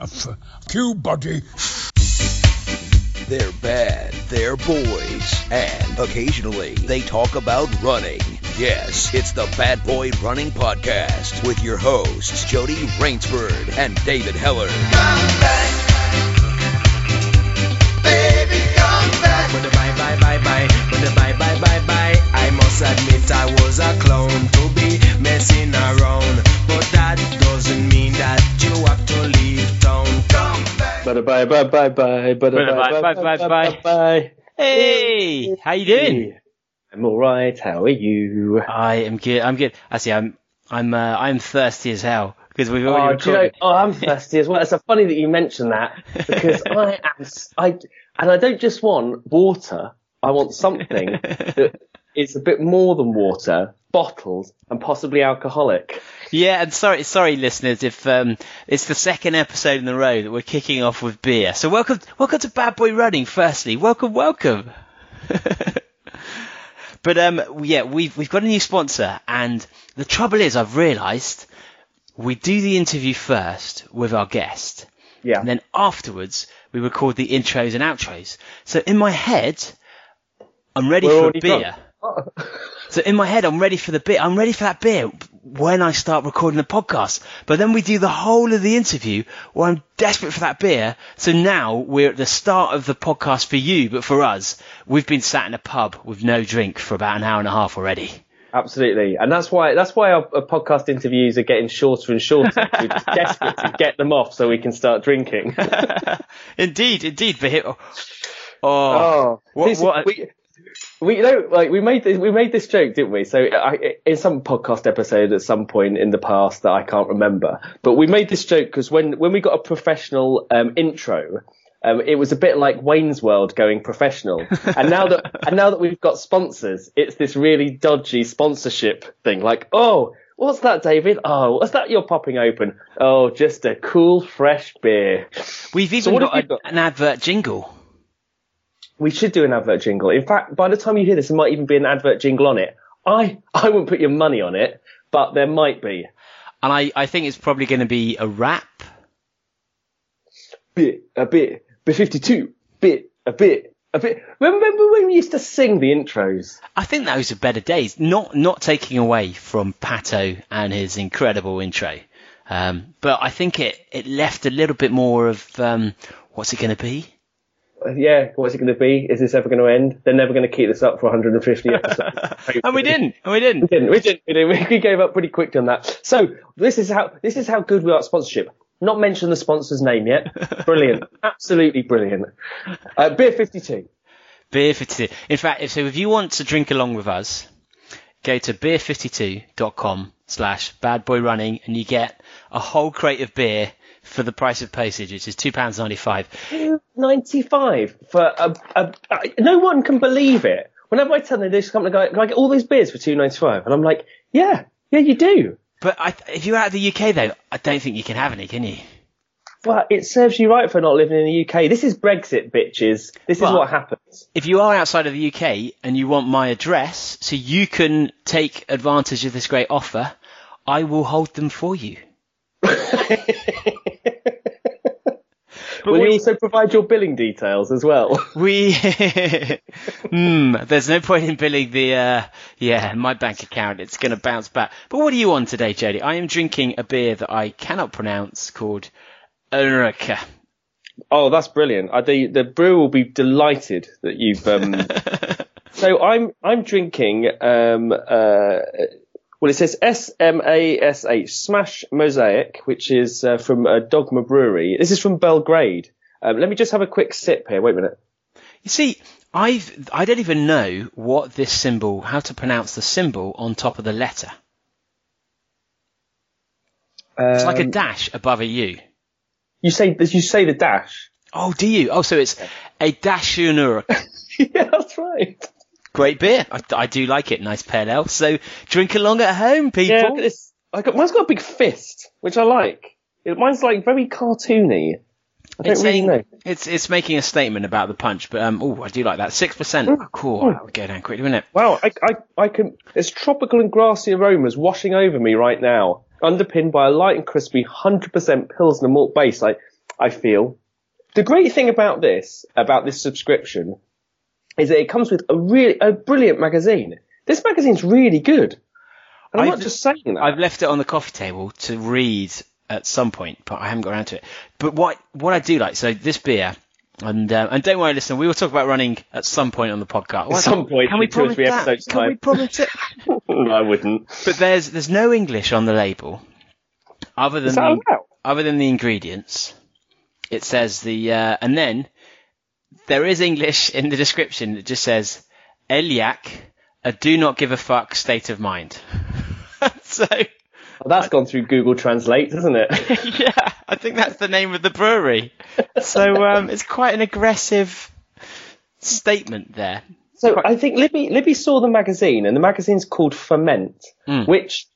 F- buddy. They're bad, they're boys, and occasionally they talk about running. Yes, it's the Bad Boy Running Podcast with your hosts, Jody Raynsford and David Hellard. But bye bye bye bye, bye bye bye bye. I must admit I was a clown to be messing around, but that doesn't mean that you have to leave town. Come back. Bye bye bye bye bye bye Bye, bye, bye, bye. bye. Hey, how you doing? I'm all right. How are you? I am good. I'm good. Actually, I'm I'm uh, I'm thirsty as hell because we've Oh, already do you know, oh, I'm thirsty as well. It's so funny that you mention that because I am. s- I and I don't just want water. I want something that is a bit more than water, bottled and possibly alcoholic. Yeah, and sorry, sorry, listeners, if um, it's the second episode in a row that we're kicking off with beer. So welcome, welcome to Bad Boy Running. Firstly, welcome, welcome. but um, yeah, we've we've got a new sponsor, and the trouble is, I've realised we do the interview first with our guest, Yeah. and then afterwards we record the intros and outros. So in my head, I'm ready We're for a beer. drunk. So in my head, I'm ready for the beer. I'm ready for that beer when I start recording the podcast. But then we do the whole of the interview where I'm desperate for that beer. So now we're at the start of the podcast for you, but for us, we've been sat in a pub with no drink for about an hour and a half already. Absolutely, and that's why that's why our, our podcast interviews are getting shorter and shorter. We're just desperate to get them off so we can start drinking. indeed, indeed. But oh, Oh, what- what- we, we you know like we made this we made this joke, didn't we? So I, in some podcast episode at some point in the past that I can't remember, but we made this joke because when when we got a professional um, intro. Um, it was a bit like Wayne's World going professional, and now that and now that we've got sponsors, it's this really dodgy sponsorship thing. Like, oh, what's that, David? Oh, what's that you're popping open? Oh, just a cool, fresh beer. we've even have got, a- got? an advert jingle. We should do an advert jingle. In fact, by the time you hear this, there might even be an advert jingle on it. I I wouldn't put your money on it, but there might be. And I, I think it's probably going to be a rap. Bit a bit, bit fifty two, bit a bit a bit. Remember when we used to sing the intros? I think those are better days. Not not taking away from Pato and his incredible intro, um, but I think it it left a little bit more of um, what's it going to be? Yeah, what's it going to be? Is this ever going to end? They're never going to keep this up for 150 episodes. And we didn't. And we didn't. We didn't. We didn't. We didn't. We gave up pretty quick on that. So this is how this is how good we are at sponsorship. Not mention the sponsor's name yet. Brilliant. Absolutely brilliant. Uh, Beer 52. Beer 52. In fact, if, so if you want to drink along with us, go to beer52.com slash badboyrunning and you get a whole crate of beer for the price of postage, which is £2.95. 95 for a, a, a, no one can believe it. Whenever I tell them this company, can I get all these beers for 2.95? And I'm like, yeah, yeah, you do. But I, if you're out of the UK though, I don't think you can have any, can you? Well, it serves you right for not living in the UK. This is Brexit, bitches. This Well- is what happens. if you are outside of the UK and you want my address so you can take advantage of this great offer, I will hold them for you. But Will we, you also provide your billing details as well? we, hmm, there's no point in billing the, uh, yeah, my bank account. It's going to bounce back. But what are you on today, Jody? I am drinking a beer that I cannot pronounce called Ulrika. Oh, that's brilliant. I, the, the brewer will be delighted that you've. Um... so I'm I'm drinking. Um, uh, well, it says S M A S H Smash Mosaic, which is uh, from uh, Dogma Brewery. This is from Belgrade. Um, let me just have a quick sip here. Wait a minute. You see, I've, I don't even know what this symbol, how to pronounce the symbol on top of the letter. It's like a Um, dash above a U. You say you say the dash. Oh, do you? Oh, so it's a Dashunur. yeah, that's right. Great beer. I, I do like it. Nice pale ale. So drink along at home, people. Yeah, look at this. I got, mine's got a big fist, which I like. It, mine's like very cartoony. I don't it's, really saying- know. it's it's making a statement about the punch, but um, oh, I do like that. Six percent. Cool. That would go down quickly, wouldn't it? Wow, I, I, I can. There's tropical and grassy aromas washing over me right now, underpinned by a light and crispy 100% Pilsner malt base. I feel. The great thing about this, about this subscription, is that it comes with a really, a brilliant magazine. This magazine's really good. And I'm I've- not just saying that. I've left it on the coffee table to read at some point, but I haven't got around to it. But what what I do like, so this beer, and um, and don't worry, listen, we will talk about running at some point on the podcast. At some point can we two or promise three that? episodes' Can we promise it? I wouldn't. But there's there's no English on the label, other than the, other than the ingredients. It says the uh, and then there is English in the description that just says Eliac, a do not give a fuck state of mind. so Well, that's gone through Google Translate, isn't it? yeah, I think that's the name of the brewery. So um, it's quite an aggressive statement there. So I think Libby Libby saw the magazine, and the magazine's called Ferment, Mm. which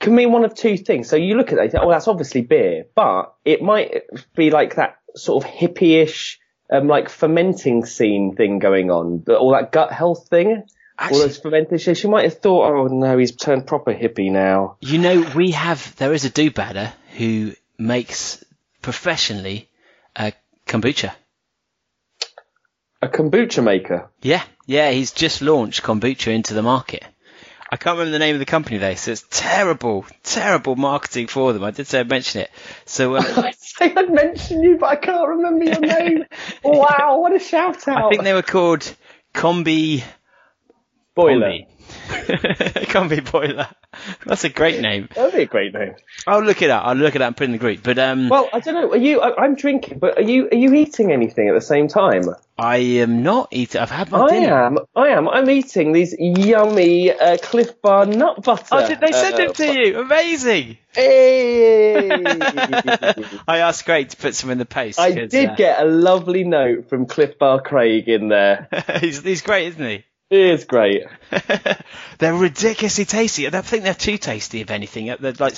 can mean one of two things. So you look at it, oh, that's obviously beer, but it might be like that sort of hippie-ish, um, like fermenting scene thing going on, all that gut health thing, all Actually- those fermentation. She might have thought, oh no, he's turned proper hippie now. You know, we have there is a do-badder who makes professionally uh, kombucha. A kombucha maker. Yeah, yeah, he's just launched kombucha into the market. I can't remember the name of the company though, so it's terrible, terrible marketing for them. I did say I'd mention it. So um, I say I'd mention you, but I can't remember your name. wow, what a shout out! I think they were called Combi Boiler. Combi. Combi Boiler. That's a great name. That'd be a great name. I'll look it up. I'll look it up and put it in the group. But um, Well, I don't know. Are you? I, I'm drinking, but are you? Are you eating anything at the same time? I am not eating. I've had my I dinner. am. I am. I'm eating these yummy uh, Clif Bar nut butter. Oh, did they send uh, it to you? Amazing. Hey! I asked Craig to put some in the post. I did uh, get a lovely note from Clif Bar Craig in there. he's, he's great, isn't he? It is great. they're ridiculously tasty. I don't think they're too tasty, if anything. They're like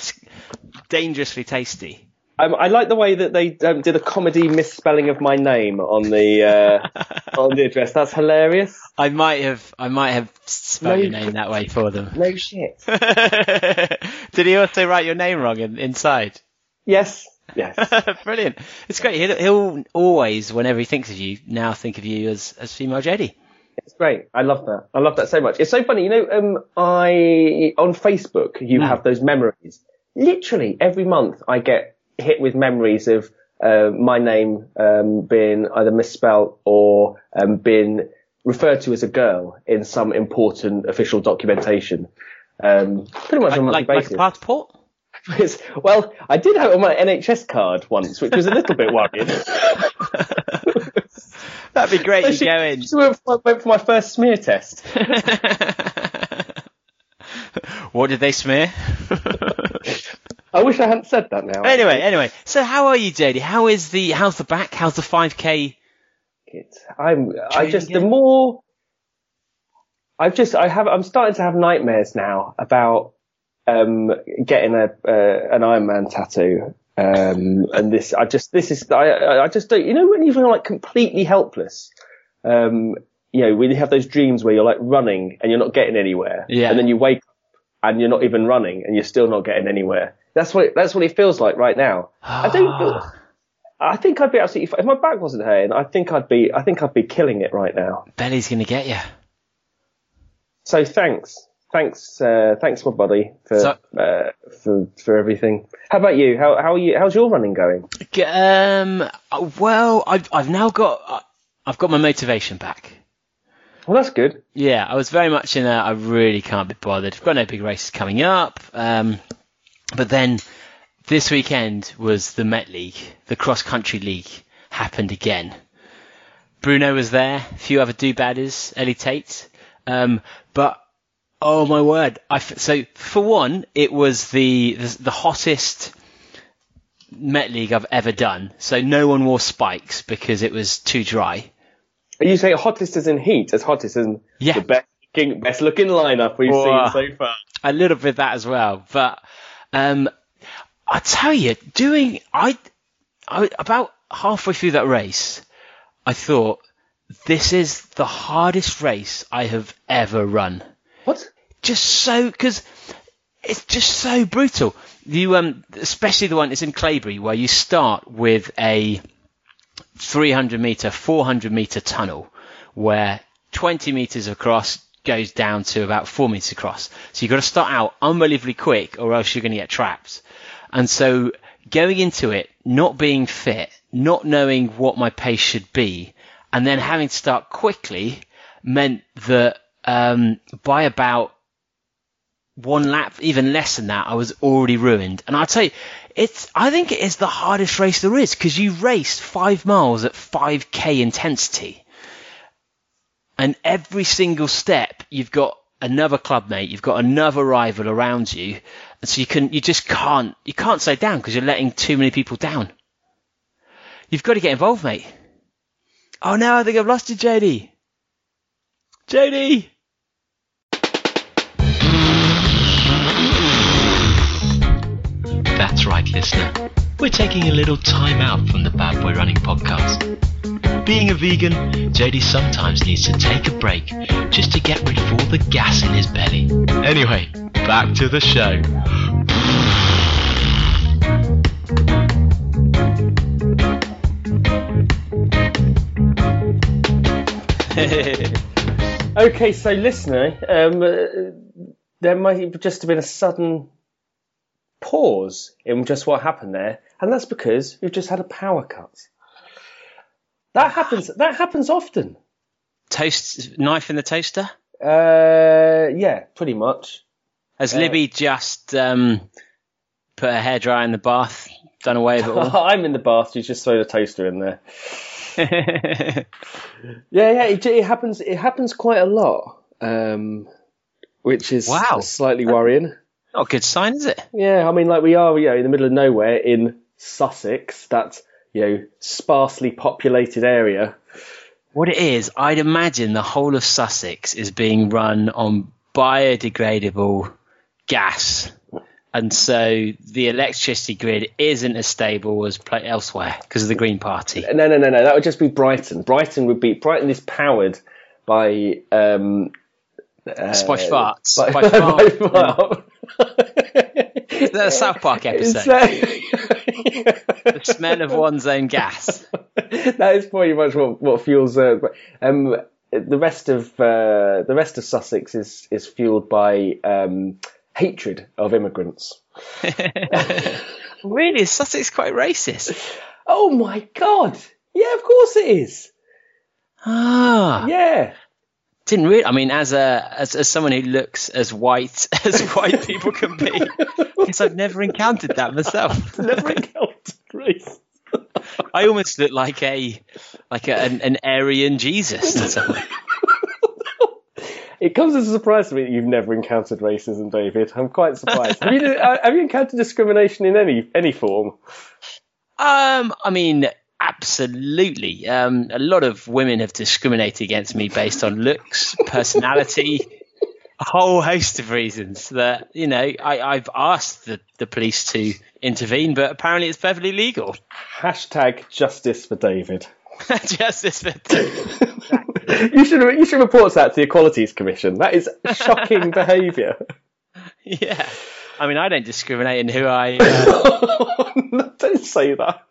dangerously tasty. Um, I like the way that they um, did a comedy misspelling of my name on the uh, on the address. That's hilarious. I might have, I might have spelled No, your name that way for them. No shit. did he also write your name wrong in, inside? Yes. Yes. Brilliant. It's great. He'll, he'll always, whenever he thinks of you, now think of you as, as female JD. It's great. I love that. I love that so much. It's so funny. You know, um, I on Facebook you Hmm. have those memories. Literally every month I get hit with memories of uh, my name um, being either misspelt or um, being referred to as a girl in some important official documentation. Um, pretty much on a monthly Like, like basis. a passport? Well, I did have it on my NHS card once, which was a little bit worrying. That'd be great. You She- go in. she went for, went for my first smear test. what did they smear? I wish I hadn't said that now. anyway, anyway. So how are you, JD? How is the how's the back? How's the 5k? it. I'm. I just the more. I've just I have I'm starting to have nightmares now about um getting a uh, an Iron Man tattoo. Um and this I just this is I I- I just don't you know when you feel like completely helpless. Um you know when you have those dreams where you're like running and you're not getting anywhere. Yeah. And then you wake up and you're not even running and you're still not getting anywhere. That's what it, that's what it feels like right now. I don't. feel- I think I'd be absolutely. If my back wasn't hurting, I think I'd be. I think I'd be killing it right now. Belly's gonna get you. So thanks, thanks, uh, thanks, my buddy, for So- uh, for for everything. How about you? How how are you? How's your running going? Um. Well, I've I've now got uh, I've got my motivation back. Well, that's good. Yeah, I was very much in a I really can't be bothered. I've got no big races coming up. Um, but then this weekend was the Met League, the cross country league happened again. Bruno was there, a few other do badders, Ellie Tate. Um, but oh my word! I f- so for one, it was the, the the hottest Met League I've ever done. So no one wore spikes because it was too dry. Are you saying hottest as in heat, as hottest as in Yeah. the best looking, best looking lineup we've Wow. seen so far? a little bit of that as well. But um, I tell you, doing I, I about halfway through that race, I thought this is the hardest race I have ever run. What? Just so because it's just so brutal. You um, especially the one that's in Claybury, where you start with a 300 meter, 400 meter tunnel, where 20 meters across goes down to about four meters across. So you've got to start out unbelievably quick, or else you're going to get trapped. And so going into it, not being fit, not knowing what my pace should be, and then having to start quickly meant that um, by about one lap, even less than that, I was already ruined. And I'll tell you, it's I think it is the hardest race there is because you race five miles at 5k intensity, and every single step you've got another clubmate, you've got another rival around you, and so you can you just can't you can't slow down because you're letting too many people down. You've got to get involved, mate. Oh no, I think I've lost you, JD. JD. That's right, listener. We're taking a little time out from the Bad Boy Running podcast. Being a vegan, JD sometimes needs to take a break just to get rid of all the gas in his belly. Anyway, back to the show. Okay, so listener, um, uh, there might have just have been a sudden pause in just what happened there, and that's because we've just had a power cut. That happens. That happens often. Toast knife in the toaster. Uh, yeah, pretty much. Has Libby just um, put her hairdryer in the bath, done away with it all? I'm in the bath. You just throw the toaster in there. Yeah, yeah, it, it happens. It happens quite a lot, um, which is Wow. slightly worrying. Not a good sign, is it? Yeah, I mean, like we are, you know, in the middle of nowhere in Sussex, that you know sparsely populated area. What it is, I'd imagine the whole of Sussex is being run on biodegradable gas. And so the electricity grid isn't as stable as elsewhere because of the Green Party. No, no, no, no. That would just be Brighton. Brighton would be Brighton is powered by um, uh, Splash farts. by, by farts. fart. Is that a South Park episode? The smell of one's own gas. that is pretty much what, what fuels. Uh, um, the rest of uh, the rest of Sussex is is fueled by um, hatred of immigrants. Really, is Sussex quite racist? Oh my god! Yeah, of course it is. Ah, Yeah. Didn't really. I mean, as a as, as someone who looks as white as white people can be, I guess I've never encountered that myself. Never encountered race. I almost look like a like a, an, an Aryan Jesus. in some way. It comes as a surprise to me that you've never encountered racism, David. I'm quite surprised. have, you, uh, have you encountered discrimination in any any form? Um, I mean, absolutely. Um, a lot of women have discriminated against me based on looks, personality, a whole host of reasons. That you know, I, I've asked the, the police to intervene, but apparently it's perfectly legal. Hashtag justice for David. Justice for You should you should report that to the Equalities Commission. That is shocking behaviour. yeah. I mean, I don't discriminate in who I. Uh, Don't say that.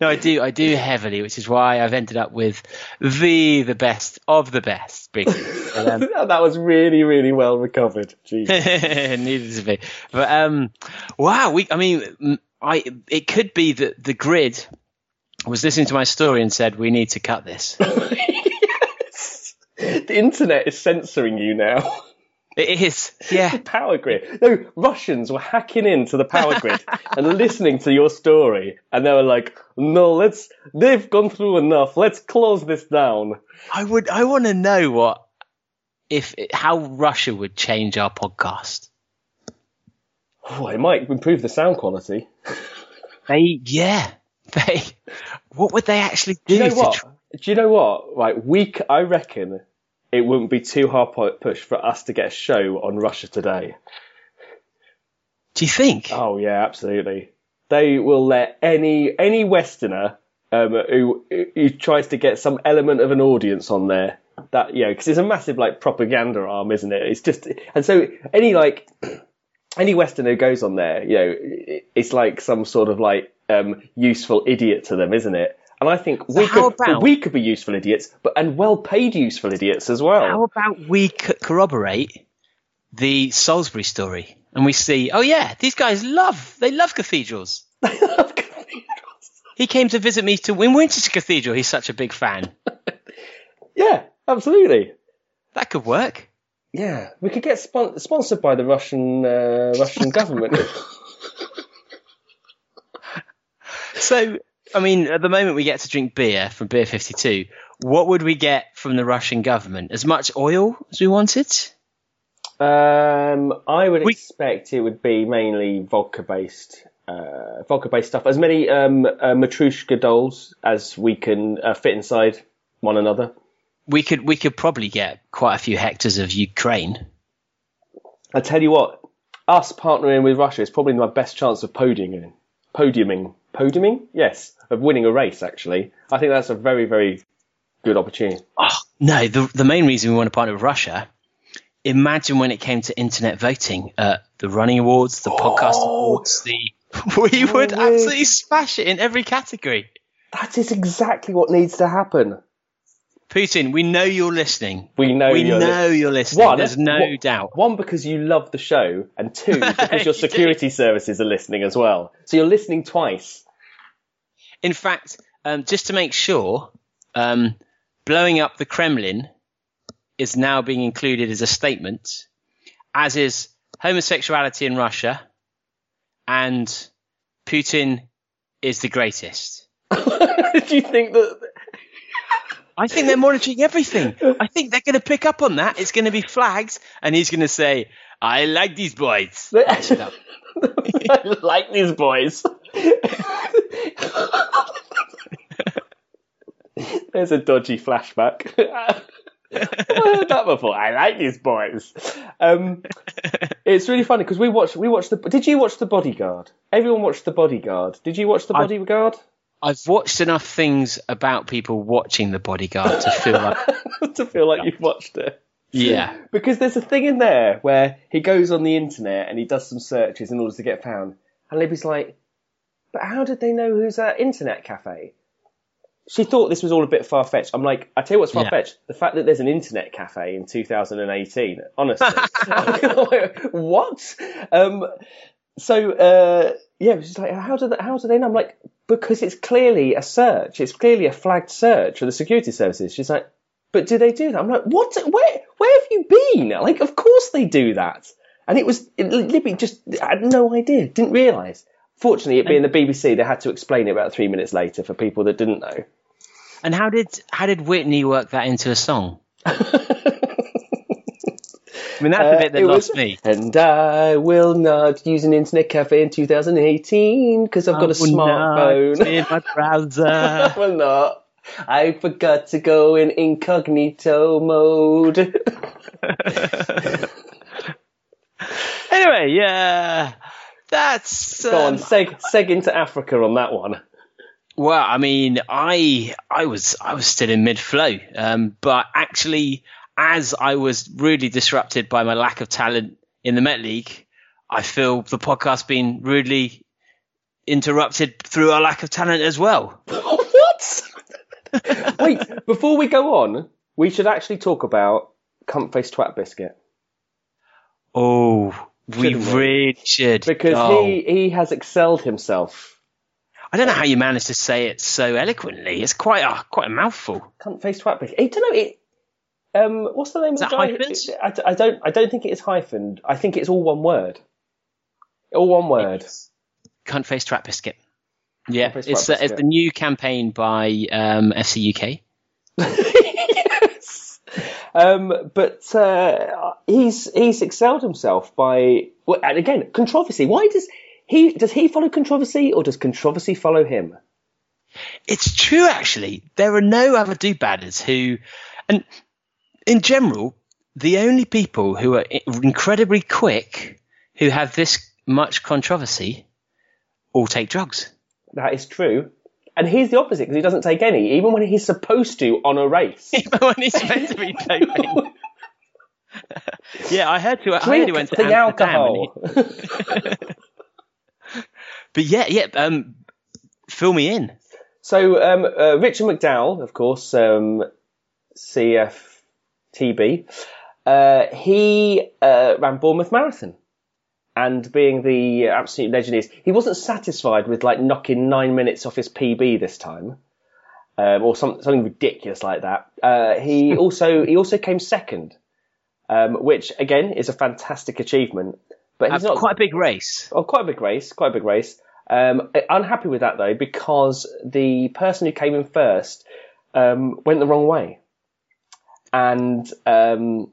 No, I do. I do heavily, which is why I've ended up with the the best of the best. Big. Um, that was really really well recovered. Jeez. needed to be. But um, wow. We. I mean, I. It could be that the grid was listening to my story and said we need to cut this. the internet is censoring you now. It is. Yeah. Power grid. No, Russians were hacking into the power grid and listening to your story, and they were like, "No, let's. They've gone through enough. Let's close this down." I would. I want to know what if how Russia would change our podcast. Oh, it might improve the sound quality. They. Yeah. They. What would they actually do? Do you know what? tr- Do you know what? Right, we. I reckon it wouldn't be too hard pu- push for us to get a show on Russia today. do you think? Oh yeah, absolutely. They will let any any Westerner um, who who tries to get some element of an audience on there That you know, because it's a massive like propaganda arm, isn't it? It's just and so any like any Westerner who goes on there, you know, it's like some sort of like um, useful idiot to them, isn't it? And I think we could about- we could be useful idiots, but and well paid useful idiots as well. How about we corroborate the Salisbury story and we see, oh yeah, these guys love, they love cathedrals. He came to visit me to in Winchester Cathedral. He's such a big fan. yeah, absolutely. That could work. Yeah, we could get spon- sponsored by the Russian uh, Russian government. So, I mean, at the moment we get to drink beer from Beer 52. What would we get from the Russian government? As much oil as we wanted? Um, I would We- expect it would be mainly vodka based, uh, vodka based stuff. As many um, uh, Matrushka dolls as we can uh, fit inside one another. We could we could probably get quite a few hectares of Ukraine. I tell you what, us partnering with Russia is probably my best chance of podiuming. Podiuming, podiuming, yes, of winning a race. Actually, I think that's a very, very good opportunity. Oh, no, the the main reason we want to partner with Russia. Imagine when it came to internet voting at the running awards, the podcast Oh. awards, the we would absolutely smash it in every category. That is exactly what needs to happen. Putin, we know you're listening. We know we you're know li- you're listening. One, There's no one- doubt. One, because you love the show, and two, because your security services are listening as well. So you're listening twice. In fact, um, just to make sure, um, blowing up the Kremlin is now being included as a statement, as is homosexuality in Russia, and Putin is the greatest. Do you think that? I think they're monitoring everything. I think they're going to pick up on that. It's going to be flags, and he's going to say, "I like these boys." I like these boys. There's a dodgy flashback. I heard that before. I like these boys. Um, it's really funny because we watched. We watched the. Did you watch the Bodyguard? Everyone watched the Bodyguard. Did you watch the I- Bodyguard? I've watched enough things about people watching The Bodyguard to feel like, to feel like you've watched it. yeah, Because there's a thing in there where he goes on the internet and he does some searches in order to get found. And Libby's like, but how did they know who's at Internet Cafe? She thought this was all a bit far fetched. I'm like, I tell you what's far fetched. The fact that there's an internet cafe in 2018. Honestly. what? Um, so, uh, yeah, she's like, how do, they, how do they know? I'm like, because it's clearly a search. It's clearly a flagged search for the security services. She's like, but do they do that? I'm like, what? Where? Where have you been? Like, of course they do that. And it was it, Libby just had no idea, didn't realise. Fortunately, it being the BBC, they had to explain it about three minutes later for people that didn't know. And how did how did Whitney work that into a song? I mean, that's the bit that Uh, lost was- me. And I will not use an internet cafe in 2018 because I've got a smartphone. In my browser. I will not. I forgot to go in incognito mode. anyway, yeah, that's Go on, um, seg, seg into Africa on that one. Well, I mean, I I was I was still in mid flow, um, but actually, as I was really disrupted by my lack of talent in the Met League, I feel the podcast been rudely interrupted through our lack of talent as well. what? Wait, before we go on, we should actually talk about Cunt Face Twat Biscuit. Oh, we we? really should Because Oh, he, he has excelled himself. I don't know how you managed to say it so eloquently. It's quite a quite a mouthful. Cunt Face Twat Biscuit. I don't know, it, um, what's the name Is of the guy? hyphens? I, I don't, I don't think it is hyphened. I think it's all one word. All one word. Cunt face trap biscuit. Yeah, it's the, it's the new campaign by um, FC UK. yes. Um, but uh, he's he's excelled himself by well, and again controversy. Why does he does he follow controversy or does controversy follow him? It's true, actually. There are no other do-badders who, and in general, the only people who are incredibly quick who have this much controversy all take drugs. That is true. And he's the opposite because he doesn't take any, even when he's supposed to on a race. even when he's meant to be taking. yeah, I heard to. I heard he went to the Amsterdam and he- alcohol. But yeah, yeah. Um, fill me in. So um, uh, Richard McDowell, of course, um, CFTB, uh, he uh, ran Bournemouth Marathon, and being the absolute legend is, he wasn't satisfied with like knocking nine minutes off his PB this time, um, or some, something ridiculous like that. Uh, he also he also came second, um, which again is a fantastic achievement. But he's not quite a big race. Oh, quite a big race, quite a big race. Um, unhappy with that though because the person who came in first um, went the wrong way, and um,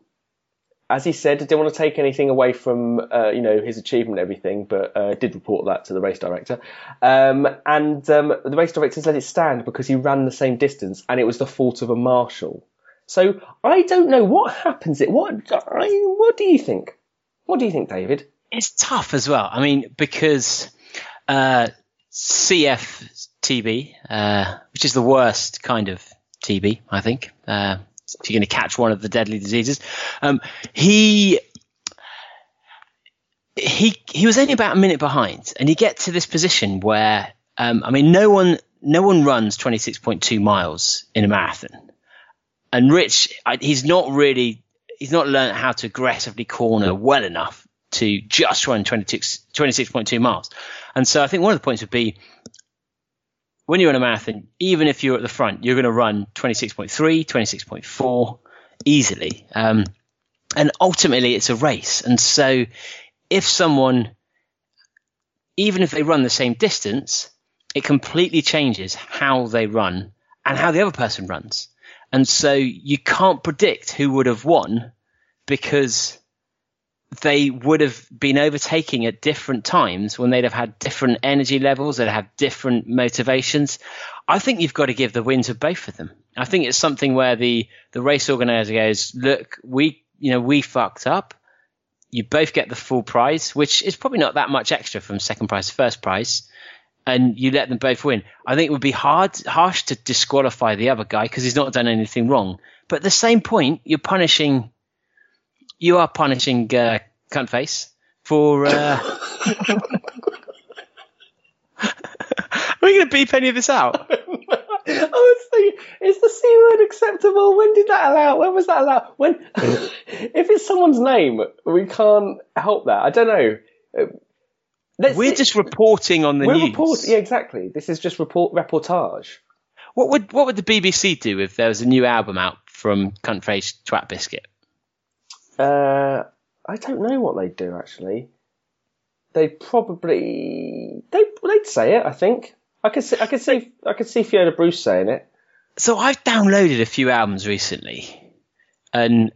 as he said, didn't want to take anything away from uh, you know his achievement, and everything, but uh, did report that to the race director. Um, and um, the race director let it stand because he ran the same distance, and it was the fault of a marshal. So I don't know what happens. It what I, what do you think? What do you think, David? It's tough as well. I mean, because uh, CFTB, uh, which is the worst kind of TB, I think, uh, if you're going to catch one of the deadly diseases, um, he he he was only about a minute behind, and you get to this position where um, I mean, no one no one runs 26.2 miles in a marathon, and Rich, he's not really he's not learned how to aggressively corner well enough to just run 26, 26.2 miles. And so I think one of the points would be when you're in a marathon, even if you're at the front, you're going to run 26.3, 26.4 easily. Um, and ultimately, it's a race. And so if someone, even if they run the same distance, it completely changes how they run and how the other person runs. And so you can't predict who would have won because they would have been overtaking at different times when they'd have had different energy levels, they'd have different motivations. I think you've got to give the win to both of them. I think it's something where the, the race organizer goes, look, we, you know, we fucked up. You both get the full prize, which is probably not that much extra from second prize to first prize. And you let them both win. I think it would be hard, harsh to disqualify the other guy because he's not done anything wrong. But at the same point, you're punishing you are punishing uh, cunt face for. Uh... are we going to beep any of this out? I was thinking, is the C word acceptable? When did that allow? When was that allowed? When, if it's someone's name, we can't help that. I don't know. Uh, Let's We're see- just reporting on the we're news. report- yeah, exactly. This is just report reportage. What would what would the BBC do if there was a new album out from Cunt Face Twat Biscuit? Uh, I don't know what they'd do actually. They'd probably they they'd say it. I think I could see I could see I could see Fiona Bruce saying it. So I've downloaded a few albums recently, and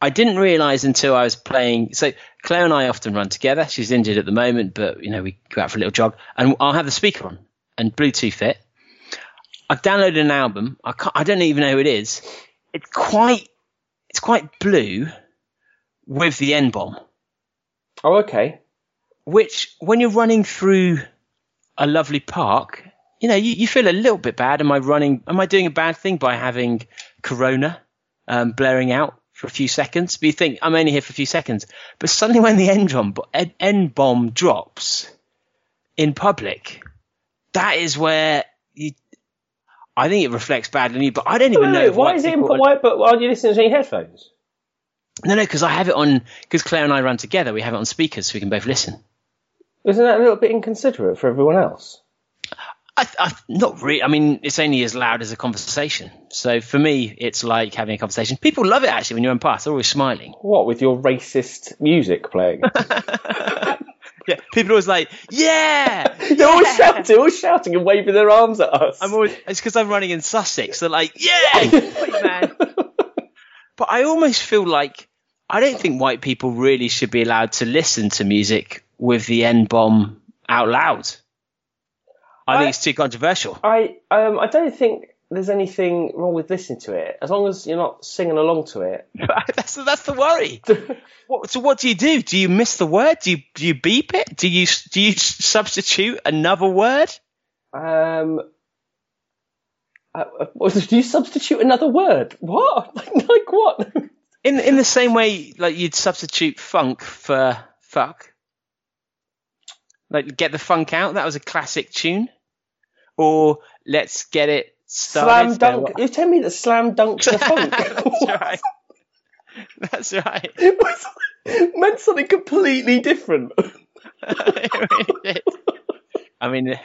I didn't realise until I was playing. So Claire and I often run together. She's injured at the moment, but you know we go out for a little jog, and I'll have the speaker on and Bluetooth it. I've downloaded an album. I can't, I don't even know who it is. It's quite it's quite blue with the N bomb, Oh, okay. which when you're running through a lovely park, you know you, you feel a little bit bad. Am I running? Am I doing a bad thing by having Corona um, blaring out for a few seconds? But you think I'm only here for a few seconds. But suddenly when the N bomb N bomb drops in public, that is where you. I think it reflects badly on you, but I don't even know. why is it? Why? But aren't you listening to any headphones? No, no, because I have it on. Because Claire and I run together, we have it on speakers so we can both listen. Isn't that a little bit inconsiderate for everyone else? I, I, not really. I mean, it's only as loud as a conversation. So for me, it's like having a conversation. People love it actually when you're in pass. They're always smiling. What with your racist music playing? Yeah, people are always like, "Yeah." They're all shouting, all shouting and waving their arms at us. I'm always. It's because I'm running in Sussex. They're like, "Yeah, man." But I almost feel like I don't think white people really should be allowed to listen to music with the N bomb out loud. I, I- think it's too controversial. I um I don't think there's anything wrong with listening to it as long as you're not singing along to it. that's that's the worry. What, so what do you do? Do you miss the word? Do you do you beep it? Do you do you substitute another word? Um, Uh, uh, what- you substitute another word? What? Like, like what? In in the same way, like you'd substitute funk for fuck. Like get the funk out. That was a classic tune. Or let's get it started. slam dunk. You're telling me that slam dunk's the funk? That's right. That's right. It was, meant something completely different. It really did. I mean,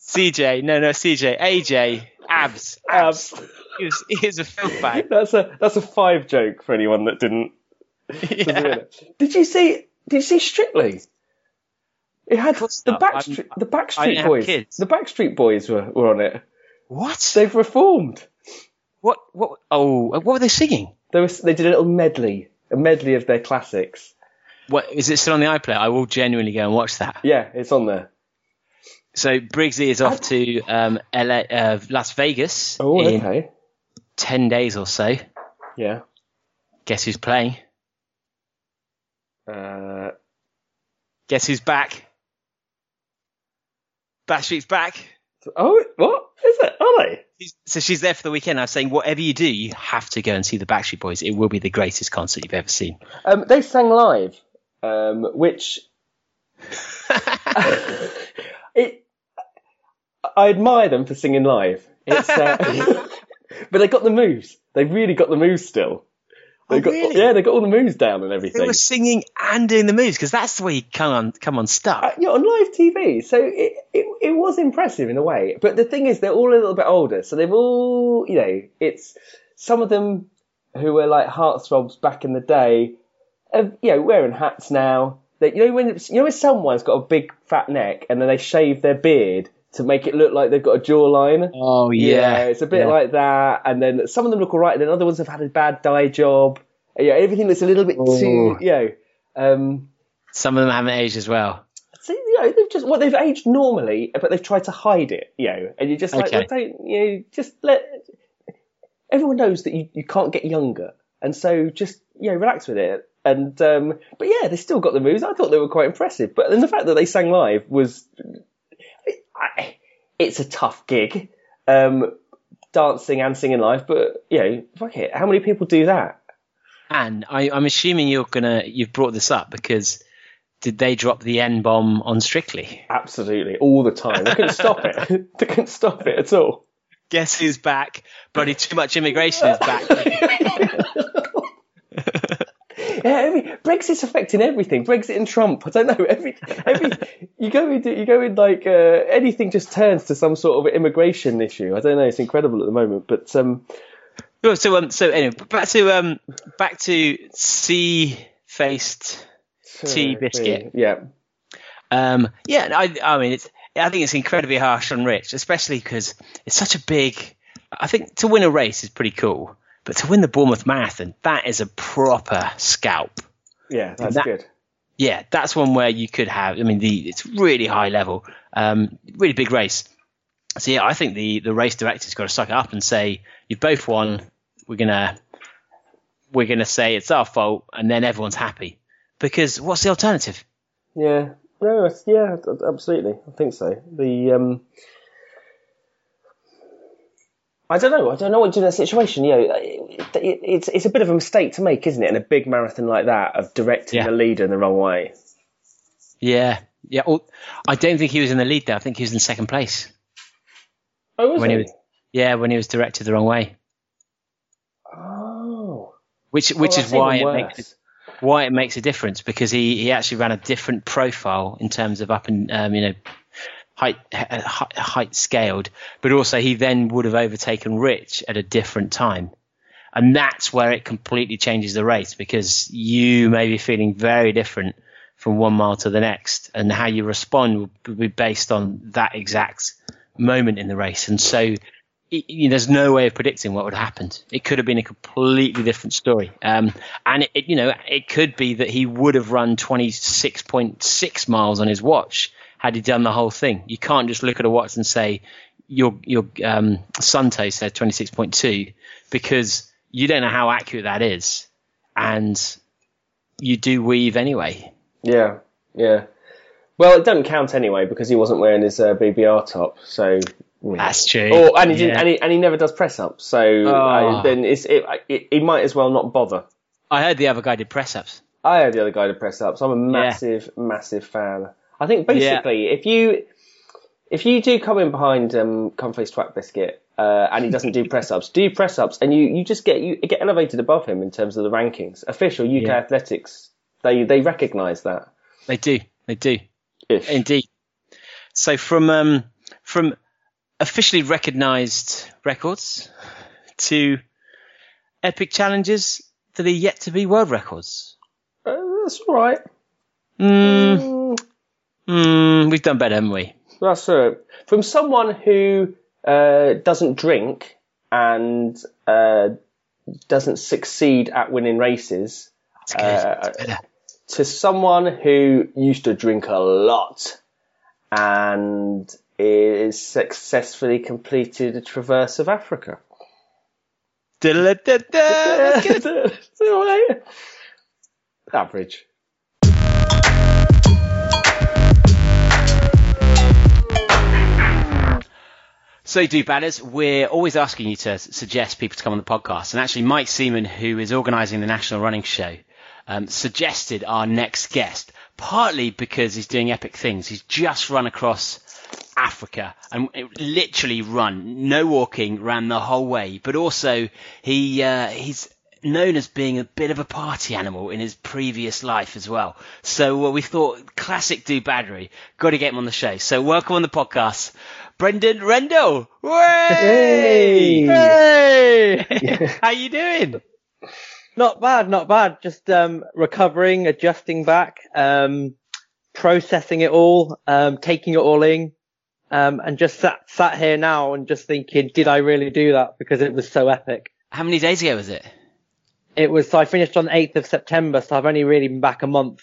CJ, no, no, CJ, AJ, abs, abs. Abs. He was a filth bag. That's a that's a five joke for anyone that didn't. Yeah. Did you see? Did you see Strictly? It had the not. Backstreet the Backstreet Boys. kids. The Backstreet Boys were, were on it. What? They've reformed. What? What? Oh, what were they singing? They was they did a little medley, a medley of their classics. What is it still on the iPlayer? I will genuinely go and watch that. Yeah, it's on there. So Briggsy is off to um, LA, uh, Las Vegas Oh, okay. Ten days or so. Yeah. Guess who's playing? Uh, Guess who's back? Backstreet's back. oh, what is it? Are they? So she's there for the weekend. I was saying, whatever you do, you have to go and see the Backstreet Boys. It will be the greatest concert you've ever seen. Um, they sang live, um, which it. I admire them for singing live. It's, uh, but they got the moves. They really got the moves still. They Oh, got, really? Yeah, they got all the moves down and everything. They were singing and doing the moves because that's the way you come on, come on stuff. Uh, yeah, on live TV. So it, it it was impressive in a way. But the thing is, they're all a little bit older, so they've all you know. It's some of them who were like heartthrobs back in the day, have, you know, wearing hats now. They, you know when you know when someone's got a big fat neck and then they shave their beard to make it look like they've got a jawline. Oh yeah, yeah it's a bit like that. And then some of them look alright, and then other ones have had a bad dye job. Yeah, everything looks a little bit too, you know. Um, Some of them haven't aged as well. so you know, they've just well, they've aged normally, but they've tried to hide it, you know. And you're just like, Okay. well, don't you know, just let. Everyone knows that you, you can't get younger, and so just you know, relax with it. And um, but yeah, they still got the moves. I thought they were quite impressive. But then the fact that they sang live was, I, it's a tough gig, um, dancing and singing live. But you know, fuck it, how many people do that? And I, I'm assuming you're gonna you've brought this up because did they drop the N bomb on Strictly? Absolutely, all the time. They couldn't stop it. they couldn't stop it at all. Guess who's back? Bloody too much immigration is back. Yeah, every, Brexit's affecting everything. Brexit and Trump. I don't know. Every, every you go into you go in like uh, anything just turns to some sort of immigration issue. I don't know. It's incredible at the moment. But um, Well, so um, so anyway, back to um, back to sea faced tea biscuit. Yeah, Um, yeah, I, I mean, it's, I think it's incredibly harsh on Rich, especially because it's such a big. I think to win a race is pretty cool, but to win the Bournemouth Marathon, that is a proper scalp. yeah, that's That- good. Yeah, that's one where you could have. I mean, the it's really high level, um, really big race. So yeah, I think the the race director's got to suck it up and say you've both won. We're gonna we're gonna say it's our fault, and then everyone's happy. Because what's the alternative? Yeah, no, yeah, absolutely. I think so. The um, I don't know. I don't know what to do in that situation. You know, it, it, it's it's a bit of a mistake to make, isn't it? In a big marathon like that, of directing Yeah. the leader in the wrong way. Yeah, yeah. Oh, I don't think he was in the lead there. I think he was in second place. Oh, was When he he? was- Yeah, when he was directed the wrong way, Oh, which which Oh, is why it makes it, why it makes a difference because he, he actually ran a different profile in terms of up and um, you know height height scaled, but also he then would have overtaken Rich at a different time. And that's where it completely changes the race because you may be feeling very different from one mile to the next, and how you respond will be based on that exact moment in the race. And so, y- you there's no way of predicting what would have happened. It could have been a completely different story. Um, and it, it, you know, it could be that he would have run 26.6 miles on his watch had he done the whole thing. You can't just look at a watch and say your your um, said 26.2 because you don't know how accurate that is, and you do weave anyway. yeah, yeah. Well, it doesn't count anyway because he wasn't wearing his uh, BBR top. So That's true. Oh, and he didn't, Yeah. and he, and he never does press ups. So uh, then it's it, it, he might as well not bother. I heard the other guy did press ups. I heard the other guy did press ups. I'm a massive, massive fan. I think basically, if you if you do come in behind um, Comface Twat Biscuit uh, and he doesn't do press ups, do press ups, and you, you just get you get elevated above him in terms of the rankings. Official UK Yeah. Athletics, they they recognise that. They do. They do. Ish. Indeed. So from um, from officially recognised records to epic challenges that are yet to be world records. Uh, that's all right. Mm, mm, we've done better, haven't we? That's it. From someone who uh, doesn't drink and uh, doesn't succeed at winning races, Uh, to someone who used to drink a lot and is successfully completed a traverse of Africa. Average. So, do badders, we're always asking you to suggest people to come on the podcast. And actually, Mike Seaman, who is organising the National Running Show, um, suggested our next guest, partly because he's doing epic things. He's just run across Africa and literally run, no walking, ran the whole way. But also, he uh, he's known as being a bit of a party animal in his previous life as well. So uh, we thought, classic do baddery, got to get him on the show. So welcome on the podcast, Brendan Rendell. Way! Hey! How you doing? Not bad, not bad. Just um, recovering, adjusting back, um, processing it all, um, taking it all in, um, and just sat sat here now and just thinking, did I really do that? Because it was so epic. How many days ago was it? It was. So I finished on the eighth of September, so I've only really been back a month.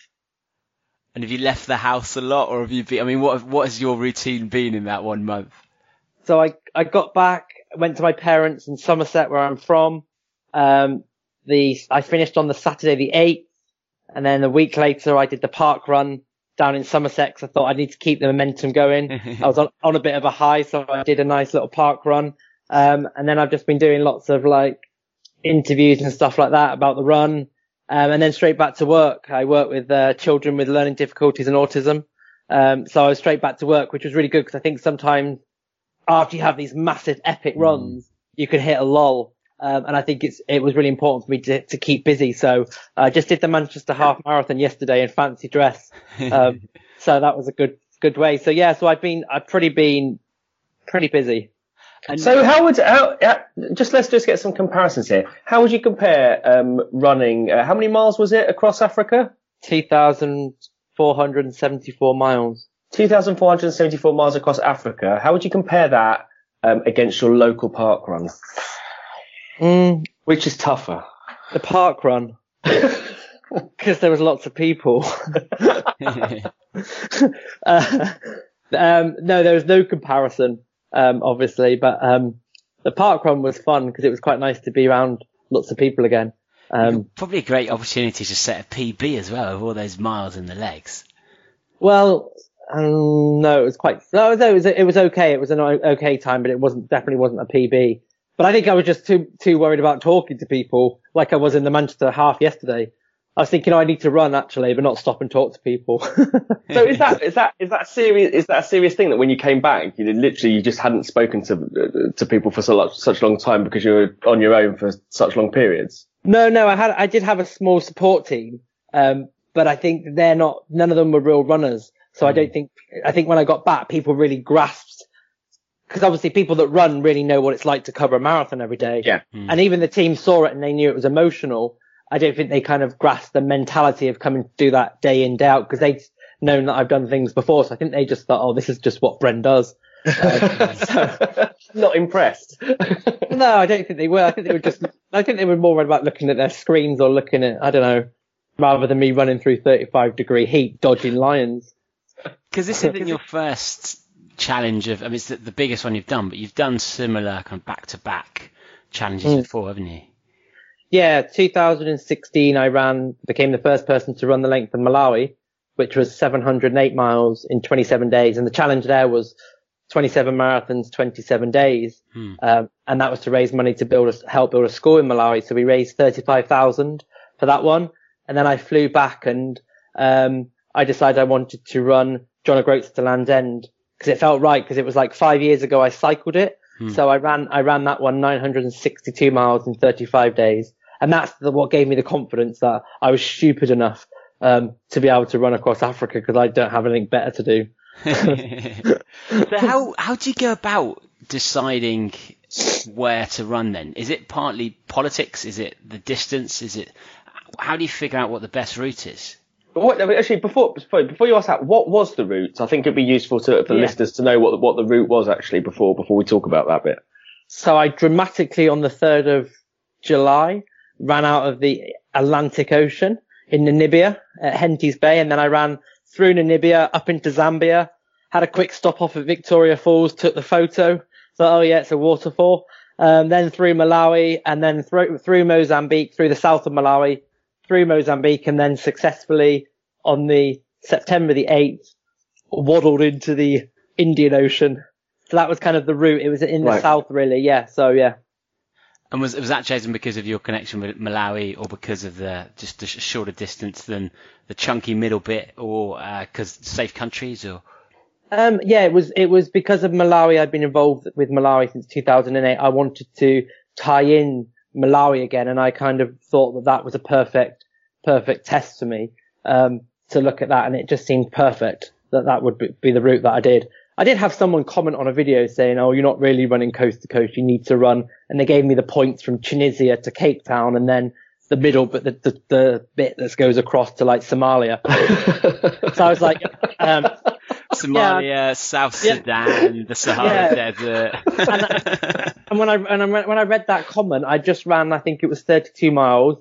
And have you left the house a lot, or have you been? I mean, what what has your routine been in that one month? So I I got back, went to my parents in Somerset, where I'm from. Um, the I finished on the Saturday the eighth, and then a week later I did the park run down in Somerset 'cause I thought I need to keep the momentum going. I was on, on a bit of a high, so I did a nice little park run. Um, and then I've just been doing lots of like interviews and stuff like that about the run. Um, and then straight back to work. I work with uh, children with learning difficulties and autism. Um, so I was straight back to work, which was really good because I think sometimes after you have these massive epic runs, you can hit a lull. Um, and I think it's, it was really important for me to, to keep busy. So I just did the Manchester half marathon yesterday in fancy dress. Um, so that was a good, good way. So yeah, so I've been, I've pretty been pretty busy. And So how would how, uh, just let's just get some comparisons here. How would you compare um, running? Uh, how many miles was it across Africa? 2,474 miles. 2,474 miles across Africa. How would you compare that um, against your local park run? Mm, Which is tougher? the park run. Because there was lots of people. uh, um, no, there was no comparison, um, obviously, but um, the park run was fun because it was quite nice to be around lots of people again. Um, Probably a great opportunity to set a PB as well of all those miles in the legs. well, um, no, it was quite no, it was it was okay. It was an okay time, but it wasn't definitely wasn't a PB. But I think I was just too too worried about talking to people, like I was in the Manchester half yesterday. I was thinking, oh, I need to run actually, but not stop and talk to people. So is that is that is that serious? Is that a serious thing that when you came back, you literally you just hadn't spoken to uh, to people for so much, such a long time because you were on your own for such long periods? No, no, I had, I did have a small support team, um, but I think they're not, none of them were real runners. So I don't think, I think when I got back, people really grasped, because obviously people that run really know what it's like to cover a marathon every day. Yeah. And even the team saw it and they knew it was emotional. I don't think they kind of grasped the mentality of coming to do that day in, day out, because they'd known that I've done things before. So I think they just thought, oh, this is just what Bren does. Not impressed. No, I don't think they were. I think they were just. I think they were more about looking at their screens or looking at I don't know, rather than me running through 35 degree heat dodging lions. Because this isn't your first challenge of, I mean, it's the, the biggest one you've done, but you've done similar kind of back to back challenges Mm. before, haven't you? Yeah, 2016, I ran, became the first person to run the length of Malawi, which was 708 miles in 27 days, and the challenge there was 27 marathons, 27 days. Hmm. Um, and that was to raise money to build a, help build a school in Malawi. So we raised 35,000 for that one. And then I flew back and, um, I decided I wanted to run John O'Groats to Land's End because it felt right because it was like five years ago I cycled it. So I ran, I ran that one 962 miles in 35 days. And that's the, what gave me the confidence that I was stupid enough, um, to be able to run across Africa because I don't have anything better to do. so how how do you go about deciding where to run then? Is it partly politics? Is it the distance? Is it how do you figure out what the best route is? But what, actually, before before before you ask that, what was the route? I think it'd be useful to, for Yeah. listeners to know what the, what the route was actually before before we talk about that bit. So I dramatically on the 3rd of July ran out of the Atlantic Ocean in Namibia at Henties Bay and then I ran through Namibia up into Zambia, had a quick stop off at Victoria Falls, took the photo. Thought, oh yeah, it's a waterfall. Um, then through Malawi and then through, through Mozambique, through the south of Malawi, through Mozambique and then successfully on the September the 8th waddled into the Indian Ocean. So that was kind of the route. It was in the Right. south really. Yeah. So yeah. And was was that chosen because of your connection with Malawi, or because of the just the shorter distance than the chunky middle bit, or because safe countries, or Um, yeah, it was, it was because of Malawi. I'd been involved with Malawi since 2008. I wanted to tie in Malawi again and I kind of thought that that was a perfect, perfect test for me, um, to look at that and it just seemed perfect that that would be, be the route that I did. I did have someone comment on a video saying, oh, you're not really running coast to coast. You need to run. And they gave me the points from Tunisia to Cape Town and then the middle, but the, the, the bit that goes across to like Somalia. so I was like, um, Somalia, South Yeah. Sudan, the Sahara Yeah. Desert. And when I and I, when I read that comment, I just ran. I think it was 32 miles.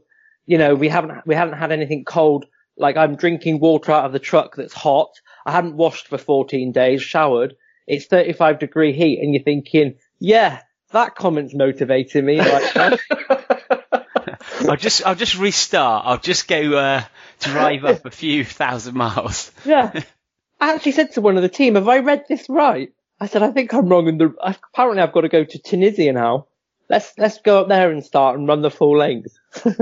You know, we haven't we haven't had anything cold. Like I'm drinking water out of the truck that's hot. I hadn't washed for 14 days, showered. It's 35 degree heat, and you're thinking, yeah, that comment's motivating me. Like, I'll just I'll just restart. I'll just go uh, drive up a few thousand miles. yeah. I actually said to one of the team, "Have I read this right?" I said, "I think I'm wrong." In the apparently, I've got to go to Tunisia now. Let's let's go up there and start and run the full length.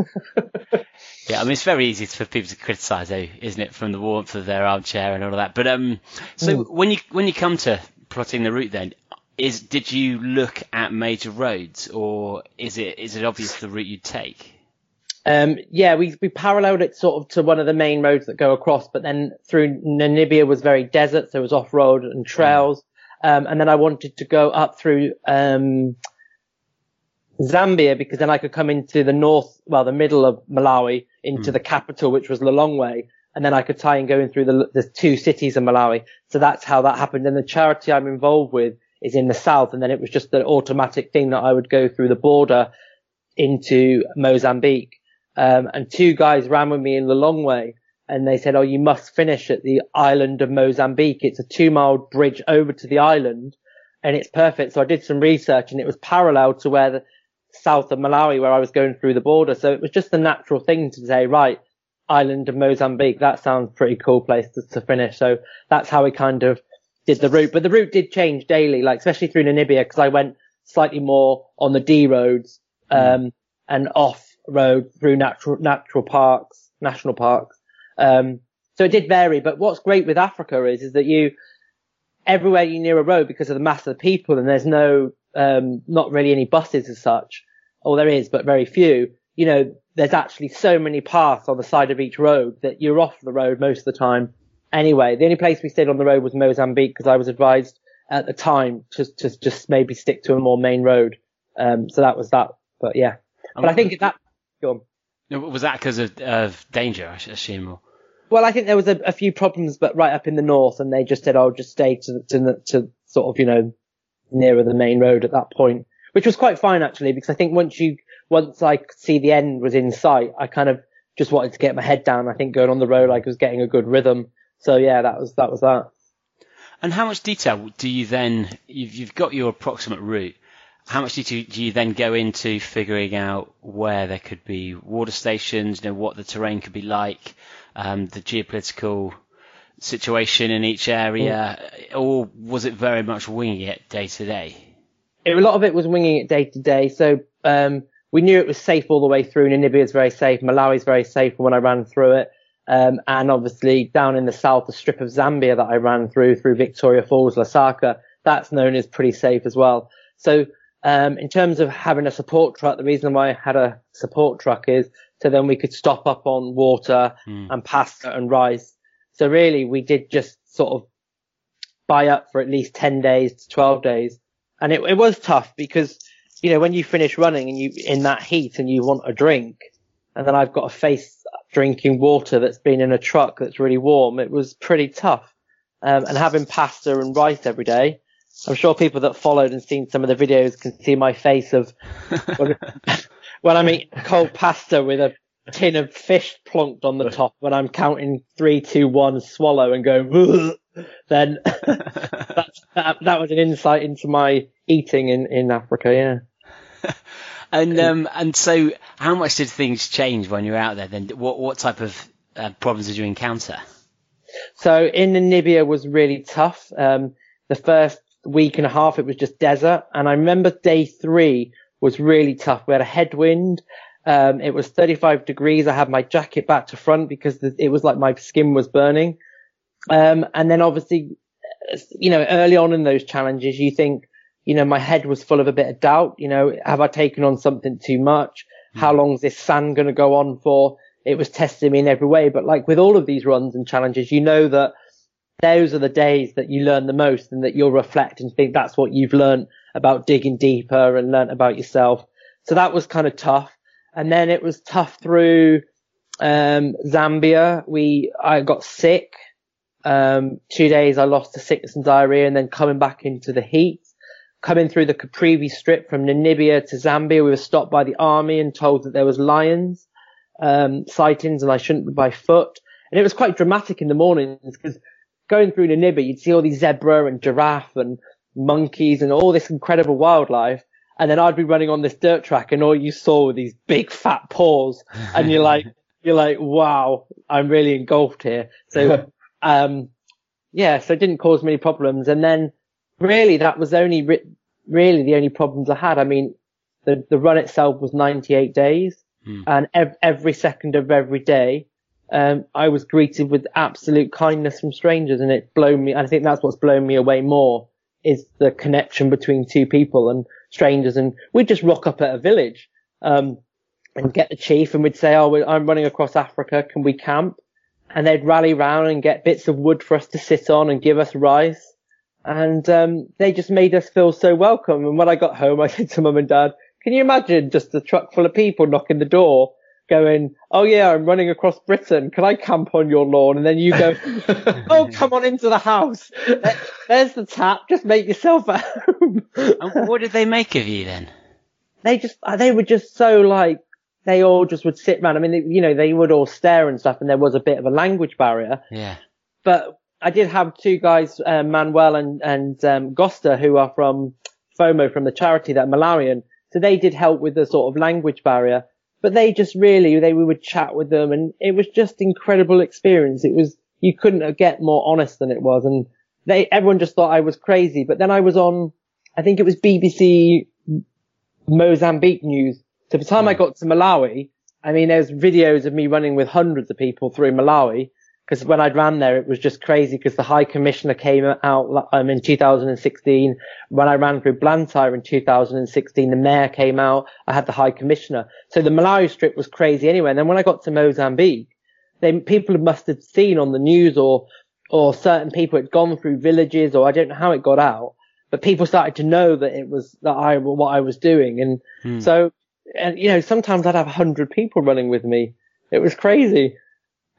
Yeah, I mean it's very easy for people to criticise, though, isn't it, from the warmth of their armchair and all of that. But um, so when you when you come to plotting the route, then is did you look at major roads, or is it is it obvious the route you'd take? Um, yeah, we, we paralleled it sort of to one of the main roads that go across, but then through Namibia was very desert, so it was off road and trails. Um, and then I wanted to go up through, um, Zambia because then I could come into the north, well, the middle of Malawi into the capital, which was Lilongwe. And then I could tie in going through the, the two cities of Malawi. So that's how that happened. And the charity I'm involved with is in the south. And then it was just an automatic thing that I would go through the border into Mozambique. Um, and two guys ran with me in Lilongwe and they said, Oh, you must finish at the island of Mozambique. It's a two mile bridge over to the island and it's perfect. So I did some research and it was parallel to where the south of Malawi where I was going through the border. So it was just the natural thing to say, right, island of Mozambique. That sounds pretty cool place to, to finish. So that's how we kind of did the route, but the route did change daily, like especially through Namibia because I went slightly more on the D roads, um, and off road through natural, natural parks, national parks. Um, so it did vary, but what's great with Africa is, is that you, everywhere you near a road because of the mass of the people and there's no, um, not really any buses as such, or there is, but very few, you know, there's actually so many paths on the side of each road that you're off the road most of the time. Anyway, the only place we stayed on the road was Mozambique because I was advised at the time to, to just maybe stick to a more main road. Um, so that was that. But yeah, but I think that, go on. Was that because of, of danger? I assume. Or... Well, I think there was a, a few problems, but right up in the north, and they just said, "Oh, just stay to to, to sort of you know nearer the main road at that point," which was quite fine actually, because I think once you once I could see the end was in sight, I kind of just wanted to get my head down. I think going on the road, like, was getting a good rhythm. So yeah, that was that was that. And how much detail do you then? You've, you've got your approximate route. How much detail do you then go into figuring out where there could be water stations? You know what the terrain could be like, um, the geopolitical situation in each area, or was it very much winging it day to day? A lot of it was winging it day to day. So um, we knew it was safe all the way through. Namibia is very safe. Malawi is very safe when I ran through it. Um, and obviously down in the south, the strip of Zambia that I ran through, through Victoria Falls, Lusaka, that's known as pretty safe as well. So, um, in terms of having a support truck, the reason why I had a support truck is so then we could stop up on water Mm. and pasta and rice. So really we did just sort of buy up for at least 10 days to 12 days. And it, it was tough because, you know, when you finish running and you, in that heat and you want a drink and then I've got to face drinking water that's been in a truck that's really warm, it was pretty tough. Um, and having pasta and rice every day, I'm sure people that followed and seen some of the videos can see my face of when, when I'm eating cold pasta with a tin of fish plonked on the top when I'm counting three, two, one, swallow and going, then that's, that, that was an insight into my eating in, in Africa. Yeah. And um, and so, how much did things change when you were out there? Then, what what type of uh, problems did you encounter? So in Namibia was really tough. Um, the first week and a half, it was just desert. And I remember day three was really tough. We had a headwind. Um, it was 35 degrees. I had my jacket back to front because the, it was like my skin was burning. Um, and then obviously, you know, early on in those challenges, you think, you know, my head was full of a bit of doubt. You know, have I taken on something too much? How long is this sand going to go on for? It was testing me in every way. But like with all of these runs and challenges, you know that those are the days that you learn the most and that you'll reflect and think that's what you've learned about digging deeper and learnt about yourself. So that was kind of tough. And then it was tough through, um, Zambia. We, I got sick. Um, two days I lost to sickness and diarrhea and then coming back into the heat, coming through the Caprivi strip from Namibia to Zambia, we were stopped by the army and told that there was lions, um, sightings and I shouldn't be by foot. And it was quite dramatic in the mornings because going through Namibia, you'd see all these zebra and giraffe and monkeys and all this incredible wildlife. And then I'd be running on this dirt track and all you saw were these big fat paws. And you're like, you're like, wow, I'm really engulfed here. So, um, yeah, so it didn't cause many problems. And then really that was only re- really the only problems I had. I mean, the, the run itself was 98 days and ev- every second of every day, um, I was greeted with absolute kindness from strangers and it blown me. I think that's what's blown me away more is the connection between two people and strangers. And we'd just rock up at a village, um, and get the chief and we'd say, Oh, I'm running across Africa. Can we camp? And they'd rally round and get bits of wood for us to sit on and give us rice. And, um, they just made us feel so welcome. And when I got home, I said to mum and dad, can you imagine just a truck full of people knocking the door going, Oh yeah, I'm running across Britain. Can I camp on your lawn? And then you go, Oh, come on into the house. There's the tap. Just make yourself at home. And what did they make of you then? they just, uh, they were just so like, they all just would sit around. I mean, they, you know, they would all stare and stuff and there was a bit of a language barrier Yeah. but I did have two guys, um, Manuel and, and, um, Gosta, who are from FOMO, from the charity that are Malawian. So they did help with the sort of language barrier, but they just really, they, we would chat with them and it was just incredible experience. It was, you couldn't get more honest than it was. And they, everyone just thought I was crazy. But then I was on, I think it was BBC Mozambique news. So by the time I hmm. got to Malawi, I mean, there's videos of me running with hundreds of people through Malawi. Because when I ran there, it was just crazy because the High Commissioner came out um, in 2016. When I ran through Blantyre in 2016, the mayor came out. I had the High Commissioner. So the Malawi strip was crazy anyway. And then when I got to Mozambique, then people must have seen on the news or, or certain people had gone through villages or I don't know how it got out, but people started to know that it was that I, what I was doing. And so, and you know, sometimes I'd have a hundred people running with me. It was crazy.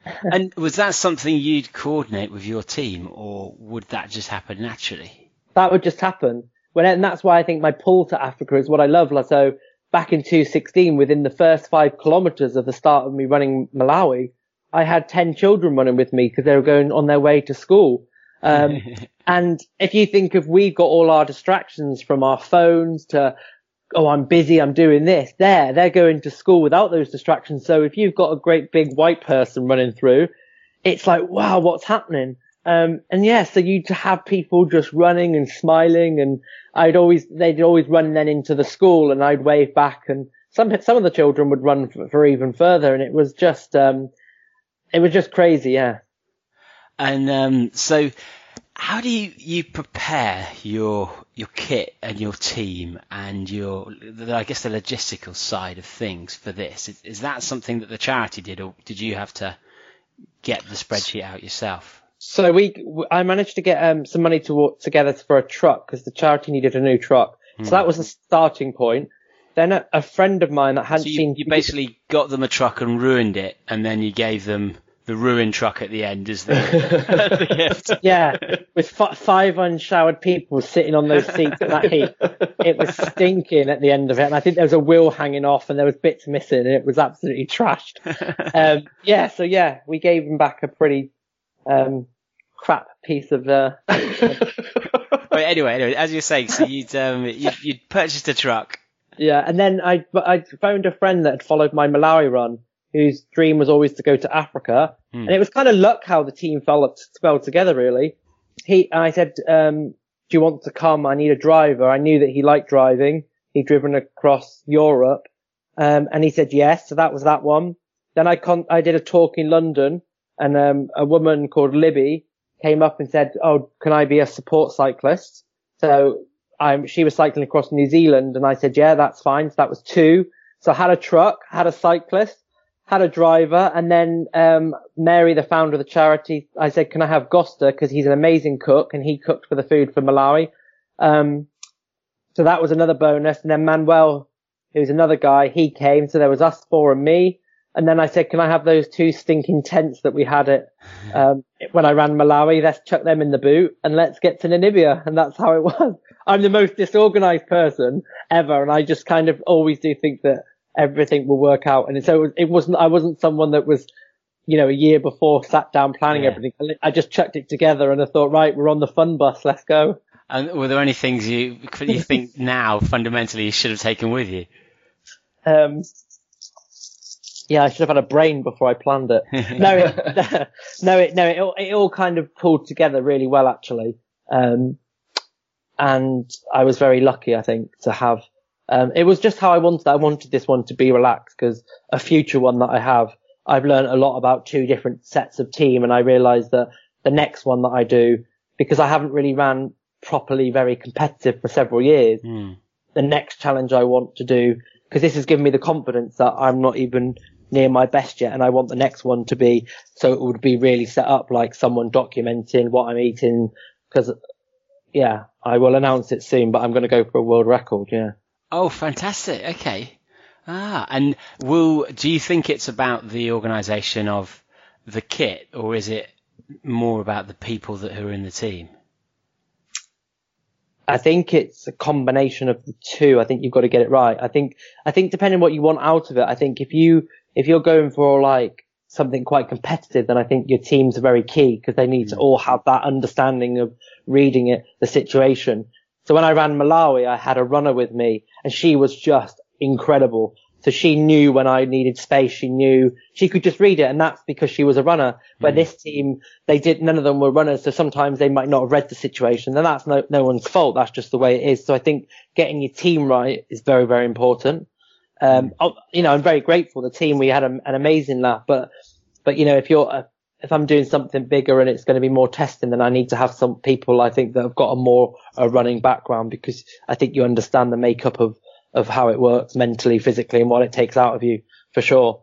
And was that something you'd coordinate with your team, or would that just happen naturally? that would just happen. When, and that's why I think my pull to Africa is what I love. Like, so back in 2016, within the first five kilometers of the start of me running Malawi, I had 10 children running with me because they were going on their way to school. Um, and if you think of we've got all our distractions from our phones to, oh, I'm busy, I'm doing this, there, they're going to school without those distractions. So if you've got a great big white person running through, it's like, wow, what's happening? Um, and yeah, so you'd have people just running and smiling and I'd always, they'd always run then into the school and I'd wave back and some, some of the children would run for, for even further and it was just, um, it was just crazy. Yeah. And um, so, how do you, you prepare your your kit and your team and your I guess the logistical side of things for this? Is, is that something that the charity did, or did you have to get the spreadsheet out yourself? So we, I managed to get um, some money to, work together for a truck because the charity needed a new truck. So that was the starting point. Then a, a friend of mine that hadn't So you, seen you basically got them a truck and ruined it, and then you gave them the ruined truck at the end is the, the gift. yeah, with f- five unshowered people sitting on those seats at that heat. It was stinking at the end of it. And I think there was a wheel hanging off and there was bits missing and it was absolutely trashed. Um, yeah, so yeah, we gave him back a pretty, um, crap piece of, uh, But anyway, anyway, as you're saying, so you'd um, you'd, you'd purchased a truck. yeah. And then I, I phoned a friend that had followed my Malawi run whose dream was always to go to Africa. And it was kind of luck how the team fell, fell together really. He, and I said, um, do you want to come? I need a driver. I knew that he liked driving. He'd driven across Europe. Um, and he said yes. So that was that one. Then I con- I did a talk in London and, um, a woman called Libby came up and said, Oh, can I be a support cyclist? So I'm, she was cycling across New Zealand and I said, yeah, that's fine. So that was two. So I had a truck, had a cyclist, had a driver, and then um, Mary, the founder of the charity, I said, "Can I have Gosta? Because he's an amazing cook, and he cooked for the food for Malawi." Um, so that was another bonus. And then Manuel, who's another guy, he came. So there was us four and me. And then I said, "Can I have those two stinking tents that we had it um, when I ran Malawi? Let's chuck them in the boot and let's get to Namibia." And that's how it was. I'm the most disorganized person ever, and I just kind of always do think that everything will work out. And so it wasn't, I wasn't someone that was, you know, a year before sat down planning Yeah. everything. I just chucked it together and I thought, right, we're on the fun bus. Let's go. And were there any things you you think now fundamentally you should have taken with you? Um, yeah, I should have had a brain before I planned it. no, it, no, it, no, it, all- it all kind of pulled together really well, actually. Um, and I was very lucky, I think, to have, um, it was just how I wanted. I wanted this one to be relaxed because a future one that I have, I've learned a lot about two different sets of team and I realized that the next one that I do, because I haven't really ran properly very competitive for several years, the next challenge I want to do, because this has given me the confidence that I'm not even near my best yet. And I want the next one to be, so it would be really set up like someone documenting what I'm eating. Cause yeah, I will announce it soon, but I'm going to go for a world record. Yeah. Oh, fantastic. Okay. Ah, and will do you think it's about the organisation of the kit, or is it more about the people that are in the team? I think it's a combination of the two. I think you've got to get it right. I think, I think depending on what you want out of it, I think if you, if you're going for like something quite competitive, then I think your teams are very key because they need to all have that understanding of reading it, the situation. So when I ran Malawi, I had a runner with me and she was just incredible. So she knew when I needed space, she knew she could just read it. And that's because she was a runner. Where this team, they did, none of them were runners. So sometimes they might not have read the situation. And that's no, no one's fault. That's just the way it is. So I think getting your team right is very, very important. Um, oh, you know, I'm very grateful. The team, we had a, an amazing lap, but, but you know, if you're, uh, if I'm doing something bigger and it's going to be more testing, then I need to have some people I think that have got a more a running background because I think you understand the makeup of, of how it works mentally, physically and what it takes out of you for sure.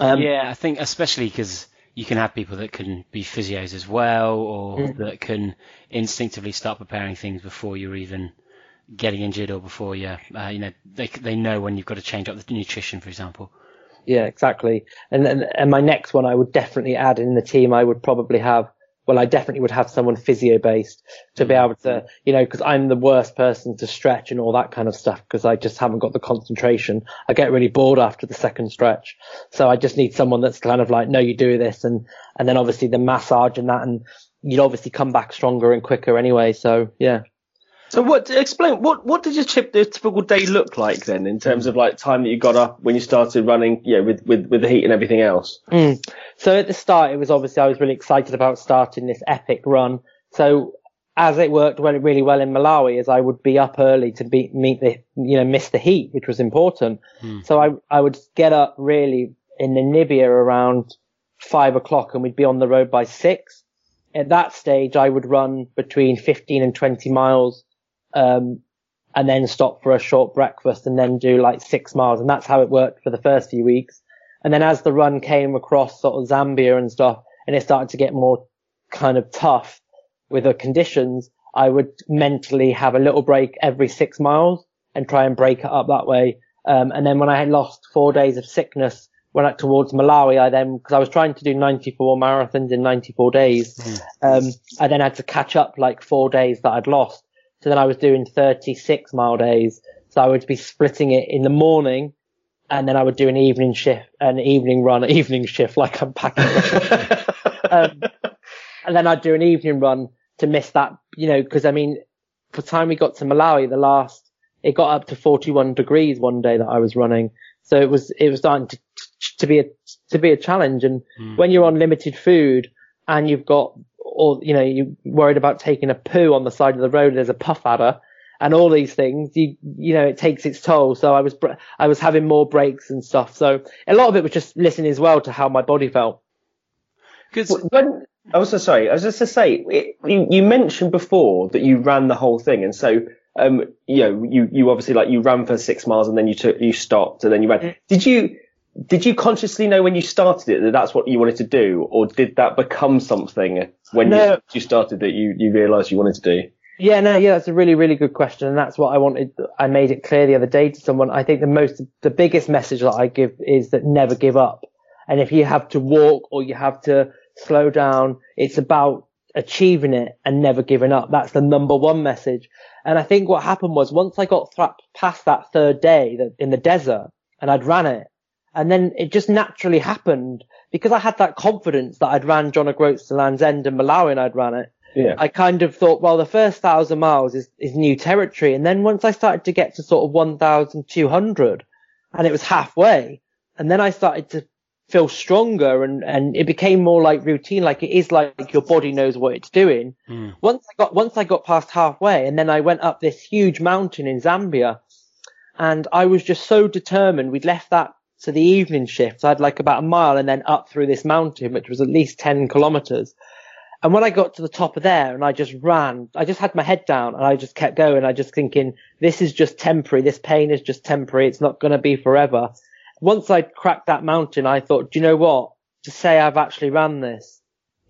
Um, yeah, I think especially because you can have people that can be physios as well, or Mm. that can instinctively start preparing things before you're even getting injured, or before you, uh, you know, they they know when you've got to change up the nutrition, for example. Yeah, exactly. And then, and my next one, I would definitely add in the team. I would probably have, well, I definitely would have someone physio based to be mm-hmm. able to, you know, because I'm the worst person to stretch and all that kind of stuff because I just haven't got the concentration. I get really bored after the second stretch, so I just need someone that's kind of like, no, you do this, and and then obviously the massage and that, and you'd obviously come back stronger and quicker anyway. So yeah. So what? Explain what what did your chip, the typical day look like then in terms of like time that you got up when you started running? Yeah, with with with the heat and everything else. Mm. So at the start, it was obviously I was really excited about starting this epic run. So as it worked well, really well in Malawi, as I would be up early to be, meet the, you know, miss the heat, which was important. So I, I would get up really in Namibia around five o'clock and we'd be on the road by six. At that stage, I would run between 15 and 20 miles, um, and then stop for a short breakfast and then do like six miles. And that's how it worked for the first few weeks. And then as the run came across sort of Zambia and stuff, and it started to get more kind of tough with the conditions, I would mentally have a little break every six miles and try and break it up that way. Um, and then when I had lost four days of sickness, went out towards Malawi, I then, because I was trying to do 94 marathons in 94 days, um, I then had to catch up like four days that I'd lost. So then I was doing 36 mile days. So I would be splitting it in the morning and then I would do an evening shift, an evening run, an evening shift, like I'm packing. um, and then I'd do an evening run to miss that, you know, because I mean, by the time we got to Malawi, the last, it got up to 41 degrees one day that I was running. So it was, it was starting to, to be a, to be a challenge. And when you're on limited food and you've got, or, you know, you're worried about taking a poo on the side of the road, there's a puff adder and all these things, you, you know, it takes its toll. So I was, I was having more breaks and stuff. So a lot of it was just listening as well to how my body felt. Because When I was so sorry, I was just to say it, you, you mentioned before that you ran the whole thing, and so um, you know, you you obviously like you ran for six miles and then you took you stopped and then you ran. Did you did you consciously know when you started it that that's what you wanted to do, or did that become something when No. you, you started that you you realised you wanted to do? Yeah, no, yeah, that's a really, really good question. And that's what I wanted. I made it clear the other day to someone. I think the most, the biggest message that I give is that never give up. And if you have to walk or you have to slow down, it's about achieving it and never giving up. That's the number one message. And I think what happened was once I got th- past that third day that in the desert and I'd ran it and then it just naturally happened because I had that confidence that I'd ran John O'Groats to Land's End and Malawi and I'd ran it. Yeah. I kind of thought, well, the first thousand miles is, is new territory. And then once I started to get to sort of 1,200 and it was halfway and then I started to feel stronger and, and it became more like routine. Like it is like your body knows what it's doing. Hmm. Once I got, once I got past halfway and then I went up this huge mountain in Zambia and I was just so determined. We'd left that to the evening shift. So I had like about a mile and then up through this mountain, which was at least 10 kilometers. And when I got to the top of there and I just ran, I just had my head down and I just kept going. I just thinking, this is just temporary. This pain is just temporary. It's not going to be forever. Once I cracked that mountain, I thought, do you know what? To say I've actually ran this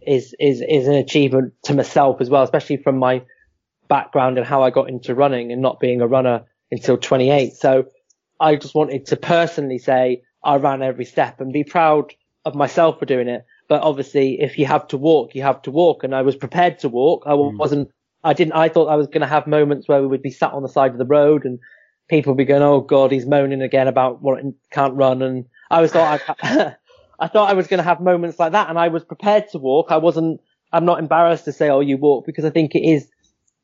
is, is, is an achievement to myself as well, especially from my background and how I got into running and not being a runner until 28. So I just wanted to personally say I ran every step and be proud of myself for doing it. But obviously, if you have to walk, you have to walk. And I was prepared to walk. I mm. wasn't, I didn't, I thought I was going to have moments where we would be sat on the side of the road and people would be going, Oh God, he's moaning again about what can't run. And I was thought I, I thought I was going to have moments like that. And I was prepared to walk. I wasn't, I'm not embarrassed to say, Oh, you walk because I think it is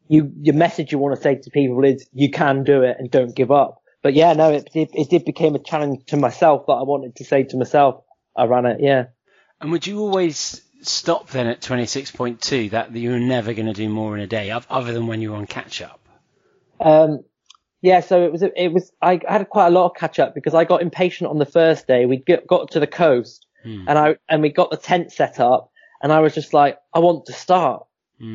you, your message you want to say to people is you can do it and don't give up. But yeah, no, it did, it did become a challenge to myself that I wanted to say to myself. I ran it, yeah. and would you always stop then at 26.2 that you were never going to do more in a day, other than when you were on catch up? Um, yeah, so it was, it was, I had quite a lot of catch up because I got impatient on the first day. We get, got to the coast and I, and we got the tent set up and I was just like, I want to start.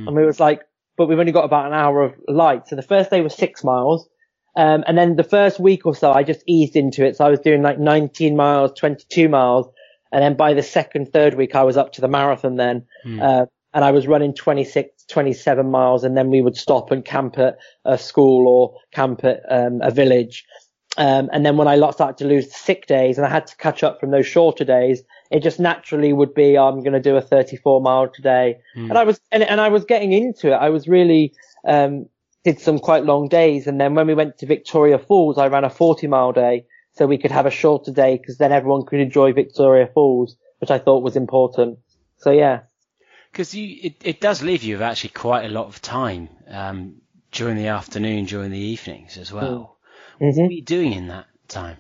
And we was like, but we've only got about an hour of light. So the first day was six miles. Um, and then the first week or so, I just eased into it. So I was doing like 19 miles, 22 miles. And then by the second, third week, I was up to the marathon then. Uh, and I was running 26, 27 miles. And then we would stop and camp at a school or camp at um, a village. Um, and then when I started to lose the sick days and I had to catch up from those shorter days, it just naturally would be, I'm going to do a 34 mile today. And I was, and, and I was getting into it. I was really, um, did some quite long days. And then when we went to Victoria Falls, I ran a 40 mile day so we could have a shorter day because then everyone could enjoy Victoria Falls, which I thought was important. So yeah. Because it, it does leave you with actually quite a lot of time um, during the afternoon, during the evenings as well. Mhm. What were you doing in that time?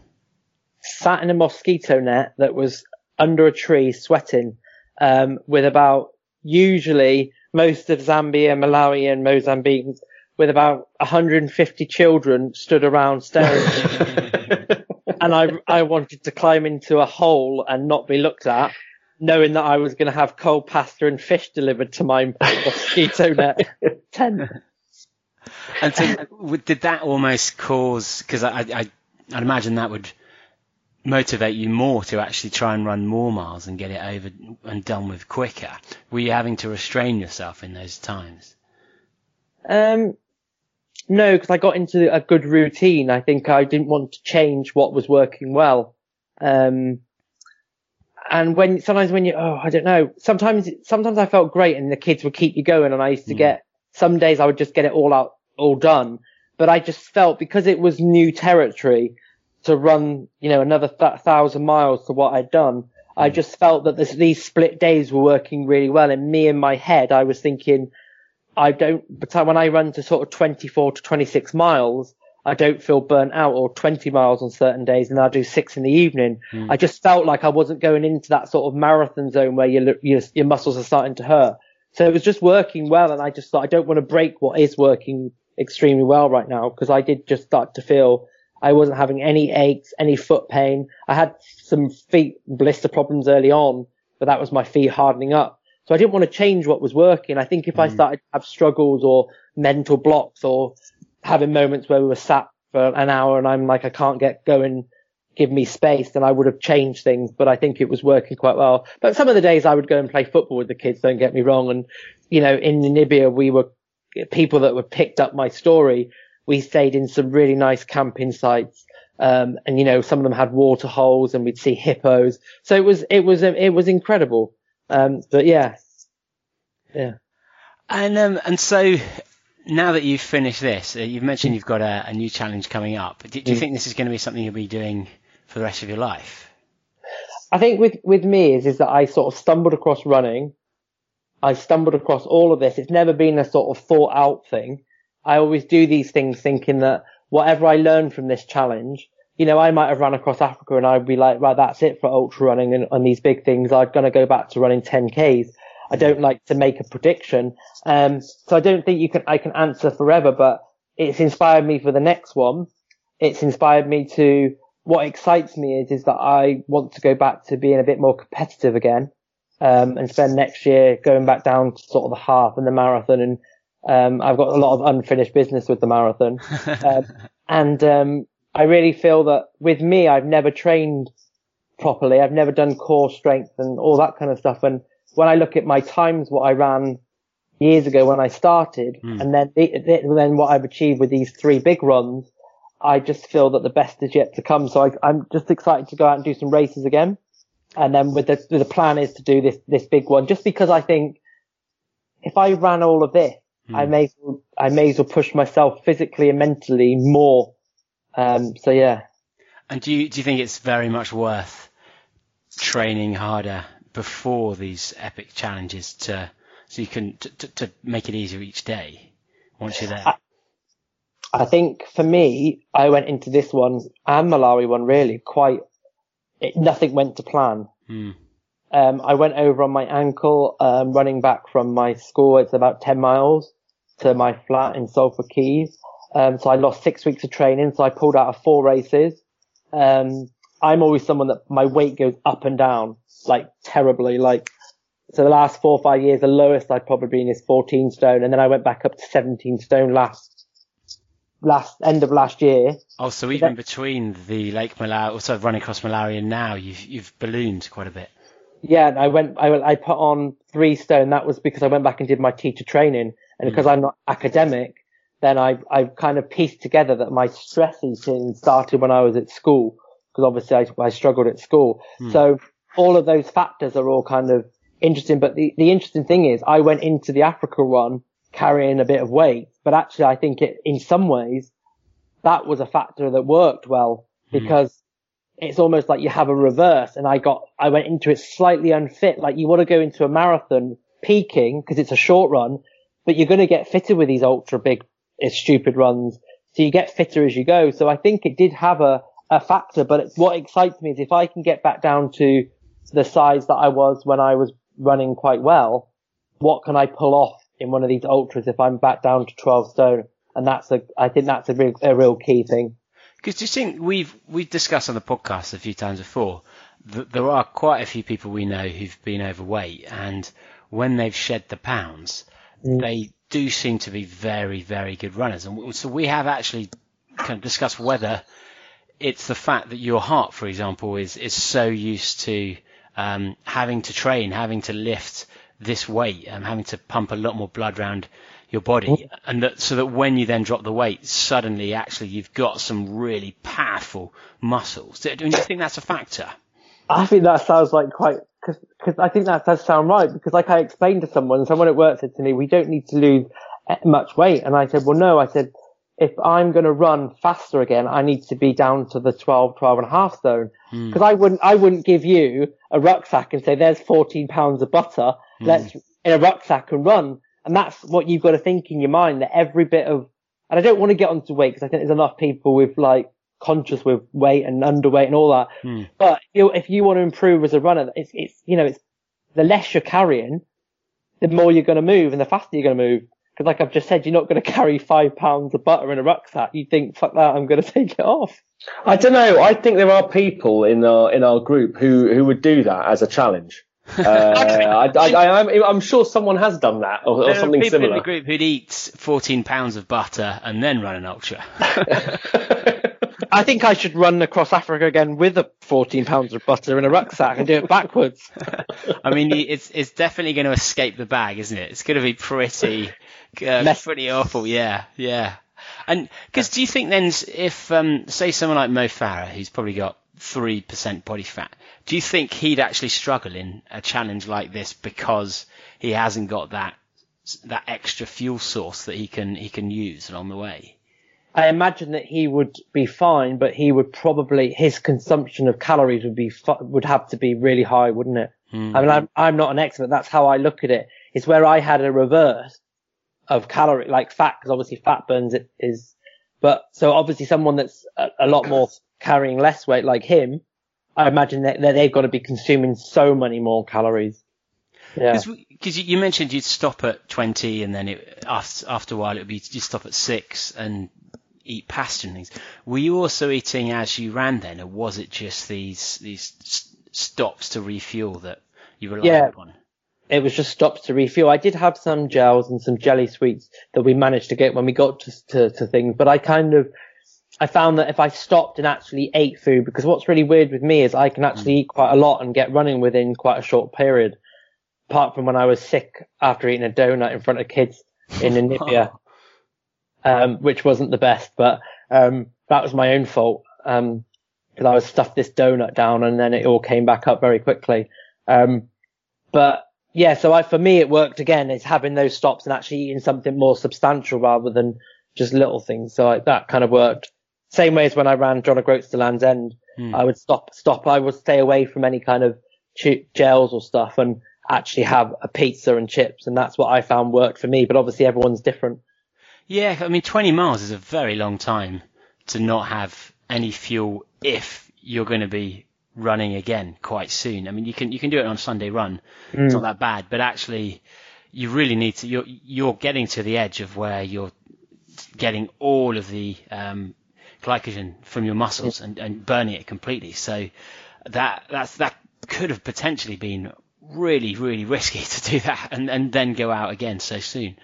sat in a mosquito net that was under a tree sweating um, with about usually most of Zambia, Malawi and Mozambique with about 150 children stood around staring at me. and I, I wanted to climb into a hole and not be looked at knowing that I was going to have cold pasta and fish delivered to my mosquito net tent. And so, did that almost cause? Because I, I, I'd imagine that would motivate you more to actually try and run more miles and get it over and done with quicker. Were you having to restrain yourself in those times? Um, no, because I got into a good routine. I think I didn't want to change what was working well. Um, and when sometimes when you oh I don't know. Sometimes sometimes I felt great and the kids would keep you going and I used to get some days I would just get it all out all done. But I just felt because it was new territory to run you know another th- thousand miles to what I'd done I just felt that this, these split days were working really well. And me in my head I was thinking I don't, but when I run to sort of 24 to 26 miles, I don't feel burnt out or 20 miles on certain days and I'll do six in the evening. Hmm. I just felt like I wasn't going into that sort of marathon zone where your, your, your muscles are starting to hurt. So it was just working well. And I just thought I don't want to break what is working extremely well right now because I did just start to feel I wasn't having any aches, any foot pain. I had some feet blister problems early on, but that was my feet hardening up. So I didn't want to change what was working. I think if I started to have struggles or mental blocks or having moments where we were sat for an hour and I'm like, I can't get going, give me space, then I would have changed things. But I think it was working quite well. But some of the days I would go and play football with the kids, don't get me wrong. And, you know, in Namibia, we were people that were picked up my story. We stayed in some really nice camping sites. Um, and you know, some of them had water holes and we'd see hippos. So it was, it was, it was incredible. Um, but yeah, yeah. And um, and so now that you've finished this, uh, you've mentioned you've got a, a new challenge coming up. Do, do you Mm. think this is going to be something you'll be doing for the rest of your life? I think with, with me is, is that I sort of stumbled across running. I stumbled across all of this. It's never been a sort of thought out thing. I always do these things thinking that whatever I learn from this challenge, you know, I might have run across Africa and I'd be like, right, that's it for ultra running and, and these big things. I'm going to go back to running 10Ks. I don't like to make a prediction. Um, so I don't think you can, I can answer forever, but it's inspired me for the next one. It's inspired me to, what excites me is, is that I want to go back to being a bit more competitive again. Um, and spend next year going back down to sort of the half and the marathon. And, um, I've got a lot of unfinished business with the marathon. um, and, um, I really feel that with me, I've never trained properly. I've never done core strength and all that kind of stuff. And when I look at my times, what I ran years ago when I started, hmm. and then the, the- then what I've achieved with these three big runs, I just feel that the best is yet to come. So I, I'm just excited to go out and do some races again. And then with the, the plan is to do this, this big one, just because I think if I ran all of this, I hmm. may, as well, I may as well push myself physically and mentally more. Um, so yeah. And do you do you think it's very much worth training harder before these epic challenges to so you can to, to, to make it easier each day once you're there? I think for me, I went into this one and Malawi one really quite, it, nothing went to plan. Hmm. Um, I went over on my ankle, um, running back from my school. It's about 10 miles to my flat in Salford Quays. Um, so I lost six weeks of training. So I pulled out of four races. Um, I'm always someone that my weight goes up and down, like terribly, like, so the last four or five years, the lowest I'd probably been is 14 stone. And then I went back up to 17 stone last, last, end of last year. Oh, so even between the Lake Malawi, also running across Malawi and now, you've you've ballooned quite a bit. Yeah, and I went, I, I put on three stone. That was because I went back and did my teacher training. And because I'm not academic, then I, I kind of pieced together that my stress eating started when I was at school. Because obviously I, I struggled at school. Hmm. So all of those factors are all kind of interesting. But the, the interesting thing is I went into the Africa one carrying a bit of weight, but actually I think it, in some ways, that was a factor that worked well hmm. because it's almost like you have a reverse and I got, I went into it slightly unfit. Like you want to go into a marathon peaking because it's a short run, but you're going to get fitted with these ultra big stupid runs. So you get fitter as you go. So I think it did have a, a factor, but it's, what excites me is if I can get back down to the size that I was when I was running quite well, what can I pull off in one of these ultras if I'm back down to 12 stone? And that's a, I think that's a real, a real key thing. Because do you think we've we've discussed on the podcast a few times before that there are quite a few people we know who've been overweight, and when they've shed the pounds, Mm. they do seem to be very very good runners. And so we have actually kind of discussed whether it's the fact that your heart, for example, is is so used to um, having to train, having to lift this weight, um, having to pump a lot more blood around your body, and that so that when you then drop the weight, suddenly actually you've got some really powerful muscles. Do, do you think that's a factor? I think that sounds like quite, cause, cause I think that does sound right because like I explained to someone, someone at work said to me, we don't need to lose eh, much weight. And I said, well, no, I said, if I'm going to run faster again, I need to be down to the 12, 12 and a half stone. Cause I wouldn't, I wouldn't give you a rucksack and say, there's 14 pounds of butter. Let's in a rucksack and run. And that's what you've got to think in your mind that every bit of, and I don't want to get onto weight because I think there's enough people with like conscious with weight and underweight and all that. But you if you want to improve as a runner, it's, it's, you know, it's the less you're carrying, the more you're going to move and the faster you're going to move. Because like I've just said, you're not going to carry five pounds of butter in a rucksack. You think, fuck that, I'm going to take it off. I don't know. I think there are people in our in our group who who would do that as a challenge. Uh, I, I, I, I'm, I'm sure someone has done that or, or There are something people in the group who'd eat 14 pounds of butter and then run an ultra. I think I should run across Africa again with a 14 pounds of butter in a rucksack and do it backwards. I mean, it's it's definitely going to escape the bag, isn't it? It's going to be pretty, uh, pretty awful. Yeah, yeah. And because do you think then, if um, say someone like Mo Farah, who's probably got three percent body fat, do you think he'd actually struggle in a challenge like this because he hasn't got that that extra fuel source that he can he can use along the way? I imagine that he would be fine, but he would probably his consumption of calories would be would have to be really high, wouldn't it? I mean, I'm I'm not an expert. That's how I look at it. It's where I had a reverse of calorie, like fat, because obviously fat burns it is, but so obviously someone that's a, a lot more carrying less weight, like him, I imagine that, that they've got to be consuming so many more calories. Yeah. Because you you mentioned you'd stop at 20 and then it, after, after a while it would be you stop at 6 and eat pasta and things. Were you also eating as you ran then or was it just these these stops to refuel that you relied Yeah. upon? it was just stops to refuel. I did have some gels and some jelly sweets that we managed to get when we got to, to, to things, but I kind of, I found that if I stopped and actually ate food, because what's really weird with me is I can actually mm. eat quite a lot and get running within quite a short period. Apart from when I was sick after eating a donut in front of kids in Namibia, um, which wasn't the best, but, um, that was my own fault. Um, cause I was stuffed this donut down and then it all came back up very quickly. Um, but yeah, so I, for me, it worked again. It's having those stops and actually eating something more substantial rather than just little things. So I, that kind of worked. Same way as when I ran John O'Groats to Land's End, I would stop, stop. I would stay away from any kind of gels or stuff and actually have a pizza and chips. And that's what I found worked for me. But obviously everyone's different. Yeah, I mean 20 miles is a very long time to not have any fuel if you're going to be running again quite soon. I mean you can you can do it on a Sunday run. It's not that bad, but actually you really need to you're you're getting to the edge of where you're getting all of the um, glycogen from your muscles and, and burning it completely. So that that's that could have potentially been really really risky to do that and, and then go out again so soon.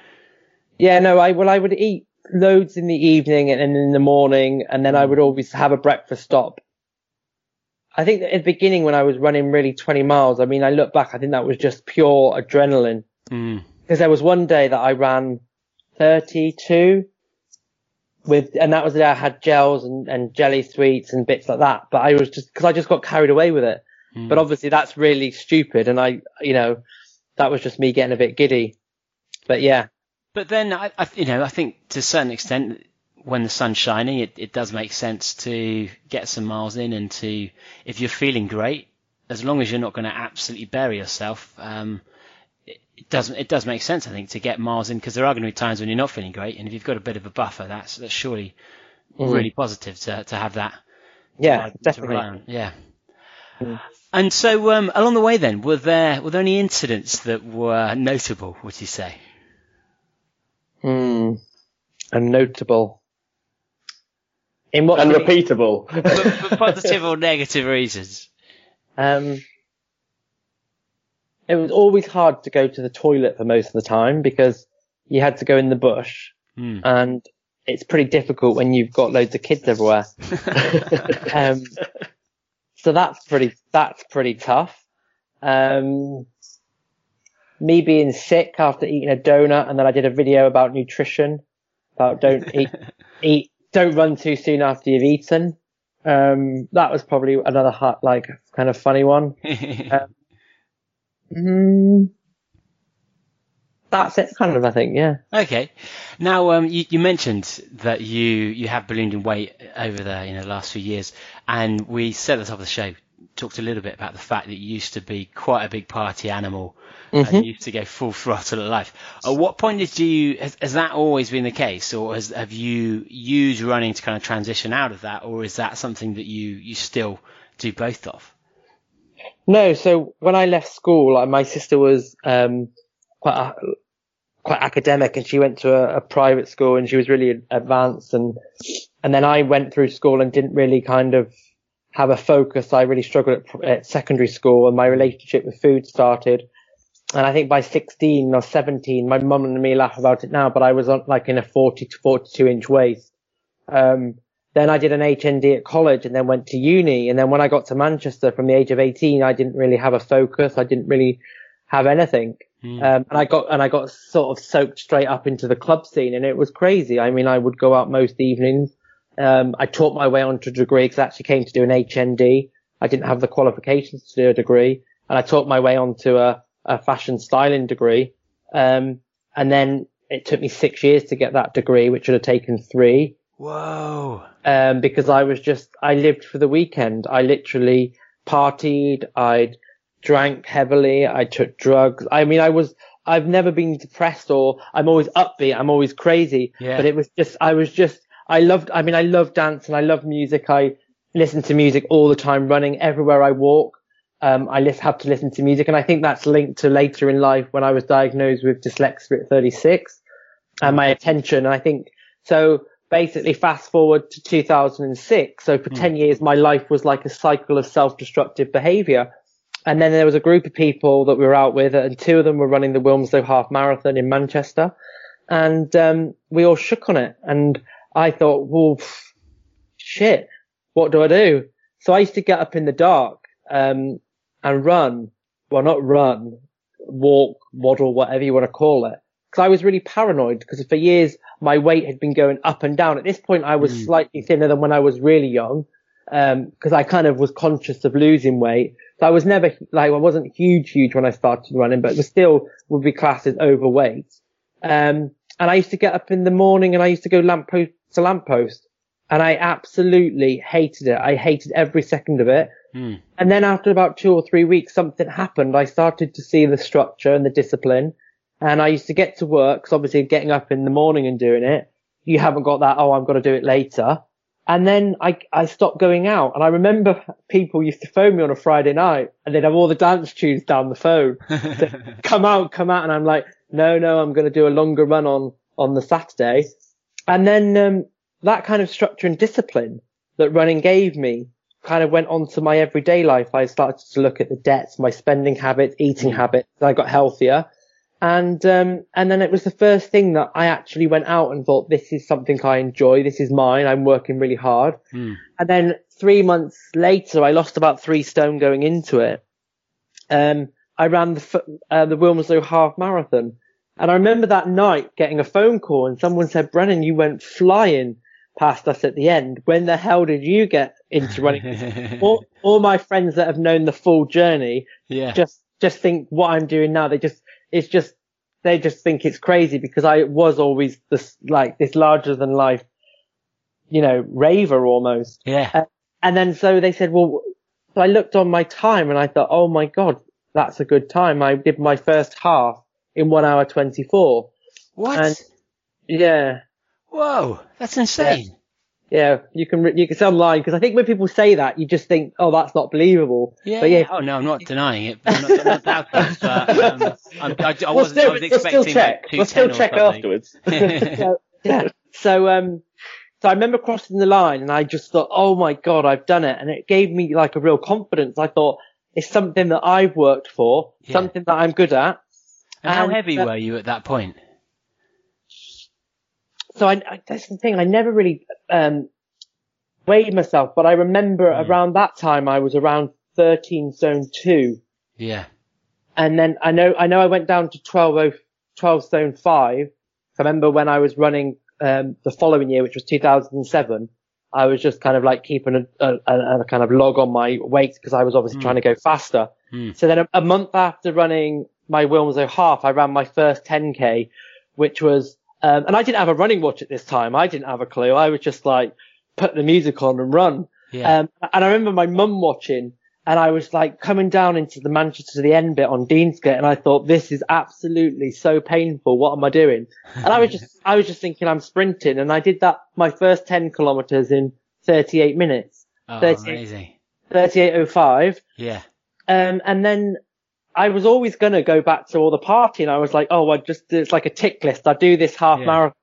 Yeah, no, I, well, I would eat loads in the evening and in the morning, and then I would always have a breakfast stop. I think that at the beginning when I was running really 20 miles, I mean, I look back, I think that was just pure adrenaline. Mm. Because there was one day that I ran 32 with, and that was the day I had gels and, and jelly sweets and bits like that. But I was just, cause I just got carried away with it. But obviously that's really stupid. And I, you know, that was just me getting a bit giddy. But yeah. But then, I, I, you know, I think to a certain extent, when the sun's shining, it, it does make sense to get some miles in and to, if you're feeling great, as long as you're not going to absolutely bury yourself, um, it it doesn't it does make sense I think to get miles in because there are going to be times when you're not feeling great, and if you've got a bit of a buffer, that's that's surely really positive to to have that. Yeah, to definitely. on. Yeah. And so um, along the way, then were there were there any incidents that were notable? Would you say? Hmm. And notable. In what? Unrepeatable. for, for positive or negative reasons. Um, it was always hard to go to the toilet for most of the time because you had to go in the bush Hmm. and it's pretty difficult when you've got loads of kids everywhere. um, so that's pretty, that's pretty tough. Um, me being sick after eating a donut and then I did a video about nutrition, about don't eat, eat, don't run too soon after you've eaten. Um, that was probably another hot, like kind of funny one. Mm, that's it, kind of. I think, yeah. Okay. Now, um, you, you mentioned that you, you have ballooned in weight over the you know last few years, and we said at the top of the show talked a little bit about the fact that you used to be quite a big party animal and used to go full throttle at life. At what point did you has, has that always been the case, or has, have you used running to kind of transition out of that, or is that something that you you still do both of? No, so when I left school, like, my sister was um, quite a, quite academic, and she went to a, a private school, and she was really advanced, and and then I went through school and didn't really kind of have a focus. I really struggled at, at secondary school, and my relationship with food started. And I think by 16 or 17, my mum and me laugh about it now, but I was on like in a 40 to 42 inch waist. Um, then I did an HND at college and then went to uni. And then when I got to Manchester from the age of 18, I didn't really have a focus. I didn't really have anything. Um, and I got, and I got sort of soaked straight up into the club scene and it was crazy. I mean, I would go out most evenings. Um, I taught my way onto a degree because I actually came to do an HND. I didn't have the qualifications to do a degree and I taught my way onto a, a fashion styling degree. Um, and then it took me six years to get that degree, which would have taken three Whoa. um, because I was just, I lived for the weekend. I literally partied. I drank heavily. I took drugs. I mean, I was, I've never been depressed or I'm always upbeat. I'm always crazy. Yeah. But it was just, I was just, I loved, I mean, I love dance and I love music. I listen to music all the time, running everywhere I walk. Um, I lis- have to listen to music and I think that's linked to later in life when I was diagnosed with dyslexia at 36 and my attention. And I think so basically fast forward to 2006. So for 10 years, my life was like a cycle of self-destructive behavior. And then there was a group of people that we were out with and two of them were running the Wilmslow half marathon in Manchester. And, um, we all shook on it. And I thought, well, shit, what do I do? So I used to get up in the dark, um, and run. Well, not run, walk, waddle, whatever you want to call it. Cause I was really paranoid because for years my weight had been going up and down. At this point, I was slightly thinner than when I was really young. Um, cause I kind of was conscious of losing weight. So I was never like, I wasn't huge, huge when I started running, but was still would be classed as overweight. Um, and I used to get up in the morning and I used to go lamppost to lamppost and I absolutely hated it. I hated every second of it. Hmm. And then after about two or three weeks, something happened. I started to see the structure and the discipline. And I used to get to work, 'cause obviously getting up in the morning and doing it, you haven't got that, oh, I'm going to do it later. And then I, I stopped going out. And I remember people used to phone me on a Friday night and they'd have all the dance tunes down the phone. to come out, come out. And I'm like, no, no, I'm going to do a longer run on, on the Saturday. And then, um, that kind of structure and discipline that running gave me kind of went on to my everyday life. I started to look at the debts, my spending habits, eating habits. I got healthier. And, um, and then it was the first thing that I actually went out and thought, this is something I enjoy. This is mine. I'm working really hard. And then three months later, I lost about three stone going into it. Um, I ran the, uh, the Wilmslow half marathon. And I remember that night getting a phone call and someone said, Brennan, you went flying past us at the end. When the hell did you get into running? all, all my friends that have known the full journey Yeah. just, just think what I'm doing now. They just, it's just, they just think it's crazy because I was always this, like this larger than life, you know, raver almost. yeah. Uh, and then so they said, well, so I looked on my time and I thought, oh my God, that's a good time. I did my first half in one hour 24. What? And yeah, Whoa, that's insane. yeah, you can, you can see online because I think when people say that, you just think, oh, that's not believable. Yeah. But yeah, Oh no, I'm not denying it. I'm not, I'm not doubting. But um, I'm, I, I We'll wasn't. still, I was we'll still expecting check. like We'll still 210 or check afterwards. so, yeah. So, um, so I remember crossing the line and I just thought, oh my God, I've done it. And it gave me like a real confidence. I thought it's something that I've worked for, Yeah. something that I'm good at. And how And, heavy uh, were you at that point? So I, I, that's the thing. I never really, um, weighed myself, but I remember Hmm. around that time I was around 13 stone two. Yeah. And then I know, I know I went down to 12, oh- 12 zone five. I remember when I was running, um, the following year, which was 2007, I was just kind of like keeping a, a, a, a kind of log on my weight because I was obviously trying to go faster. Hmm. So then a, a month after running my Wilmslow half, I ran my first 10k, which was, um, and I didn't have a running watch at this time. I didn't have a clue. I was just like, put the music on and run. Yeah. Um, and I remember my mum watching and I was like coming down into the Manchester to the end bit on Deansgate and I thought, this is absolutely so painful. What am I doing? And I was just, I was just thinking I'm sprinting and I did that my first 10 kilometers in 38 minutes, oh, 30 amazing. 38.05. Yeah. Um, and then I was always going to go back to all the partying. I was like, oh, I just, it's like a tick list. I do this half Yeah. marathon.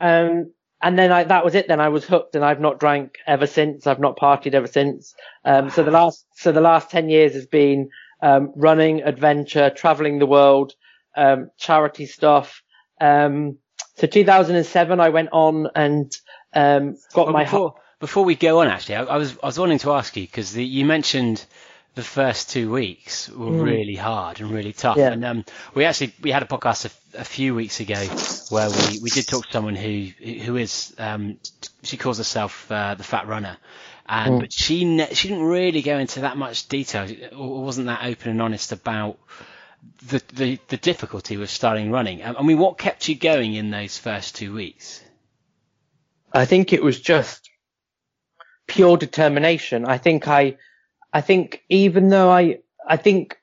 Um, and then I, that was it. Then I was hooked and I've not drank ever since. I've not partied ever since. Um, so the last, so the last 10 years has been, um, running, adventure, traveling the world, um, charity stuff. Um, so 2007, I went on and, um, got Well, my, before, before we go on, actually, I, I was I was wanting to ask you because you mentioned the first two weeks were really hard and really tough, Mm. Yeah. and um, we actually we had a podcast a, a few weeks ago where we, we did talk to someone who who is um, she calls herself uh, the Fat Runner. Mm. And but she ne- she didn't really go into that much detail, or wasn't that open and honest about the the, the difficulty with starting running. Um, I mean, what kept you going in those first two weeks? I think it was just pure determination. I think I, I think even though I, I think,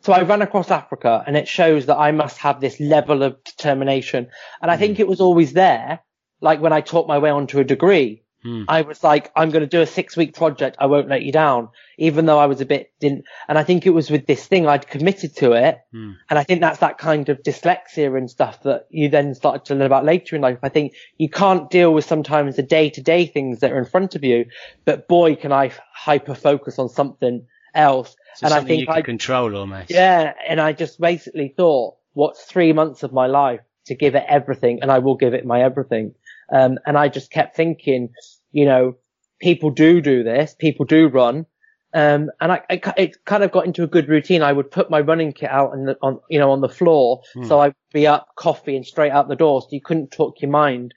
so I ran across Africa and it shows that I must have this level of determination. And I think hmm. it was always there. Like when I taught my way onto a degree, Hmm. I was like, I'm going to do a six week project. I won't let you down, even though I was a bit didn't. And I think it was with this thing I'd committed to it. Hmm. And I think that's that kind of dyslexia and stuff that you then started to learn about later in life. I think you can't deal with sometimes the day to day things that are in front of you, but boy, can I hyper focus on something else. So and I something think you can I, control almost. yeah, and I just basically thought, what's three months of my life to give it everything, and I will give it my everything. Um, and I just kept thinking, you know, people do do this, people do run. Um, and I, I, it kind of got into a good routine. I would put my running kit out on the, on, you know, on the floor. So I'd be up, coffee and straight out the door. So you couldn't talk your mind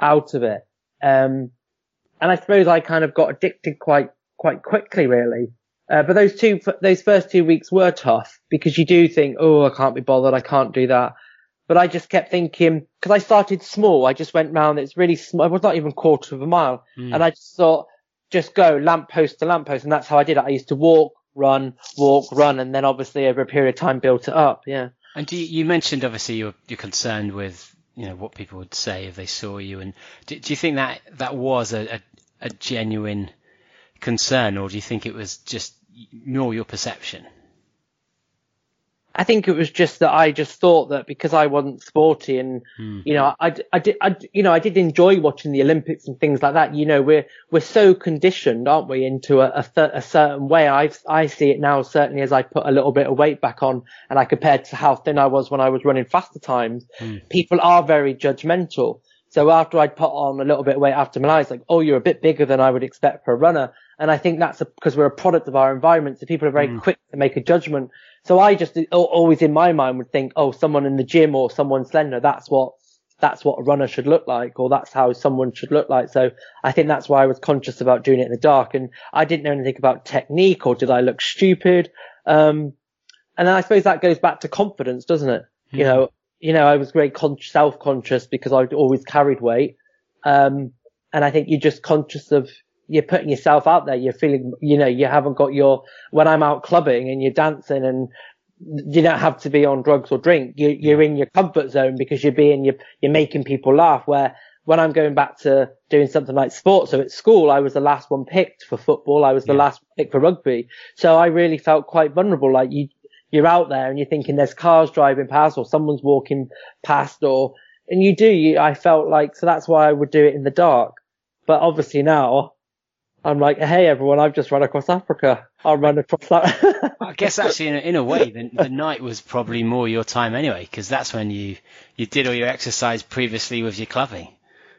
out of it. Um, and I suppose I kind of got addicted quite, quite quickly, really. Uh, but those two, those first two weeks were tough because you do think, oh, I can't be bothered. I can't do that. But I just kept thinking, cause I started small. I just went round. It's really small. It was not even quarter of a mile. Hmm. And I just thought, just go lamppost to lamppost. And that's how I did it. I used to walk, run, walk, run. And then obviously over a period of time built it up. Yeah. And do you, you mentioned obviously you're you're concerned with you know what people would say if they saw you, and do, do you think that that was a, a, a genuine concern, or do you think it was just more your perception? I think it was just that I just thought that because I wasn't sporty and, hmm. you know, I, I did, I, you know, I did enjoy watching the Olympics and things like that. You know, we're, we're so conditioned, aren't we, into a, a, th- a certain way. I, I see it now certainly as I put a little bit of weight back on and I compared to how thin I was when I was running faster times. Hmm. People are very judgmental. So after I'd put on a little bit of weight after Milan, it's like, oh, you're a bit bigger than I would expect for a runner. And I think that's because we're a product of our environment. So people are very hmm. quick to make a judgment. So I just always in my mind would think, oh, someone in the gym or someone slender, that's what, that's what a runner should look like, or that's how someone should look like. So I think that's why I was conscious about doing it in the dark. And I didn't know anything about technique or did I look stupid? Um, and then I suppose that goes back to confidence, doesn't it? You know, you know, I was very con- self-conscious because I'd always carried weight. Um, and I think you're just conscious of, you're putting yourself out there. You're feeling, you know, you haven't got your, when I'm out clubbing and you're dancing and you don't have to be on drugs or drink. You, you're in your comfort zone because you're being, you're, you're making people laugh. Where when I'm going back to doing something like sports, so at school, I was the last one picked for football. I was the Yeah. last pick for rugby. So I really felt quite vulnerable. Like you, you're out there and you're thinking there's cars driving past or someone's walking past or, and you do, you, I felt like, so that's why I would do it in the dark. But obviously now I'm like, hey everyone, I've just run across Africa. I'll run across that. I guess actually, in a, in a way, the, the night was probably more your time anyway, because that's when you you did all your exercise previously with your clubbing.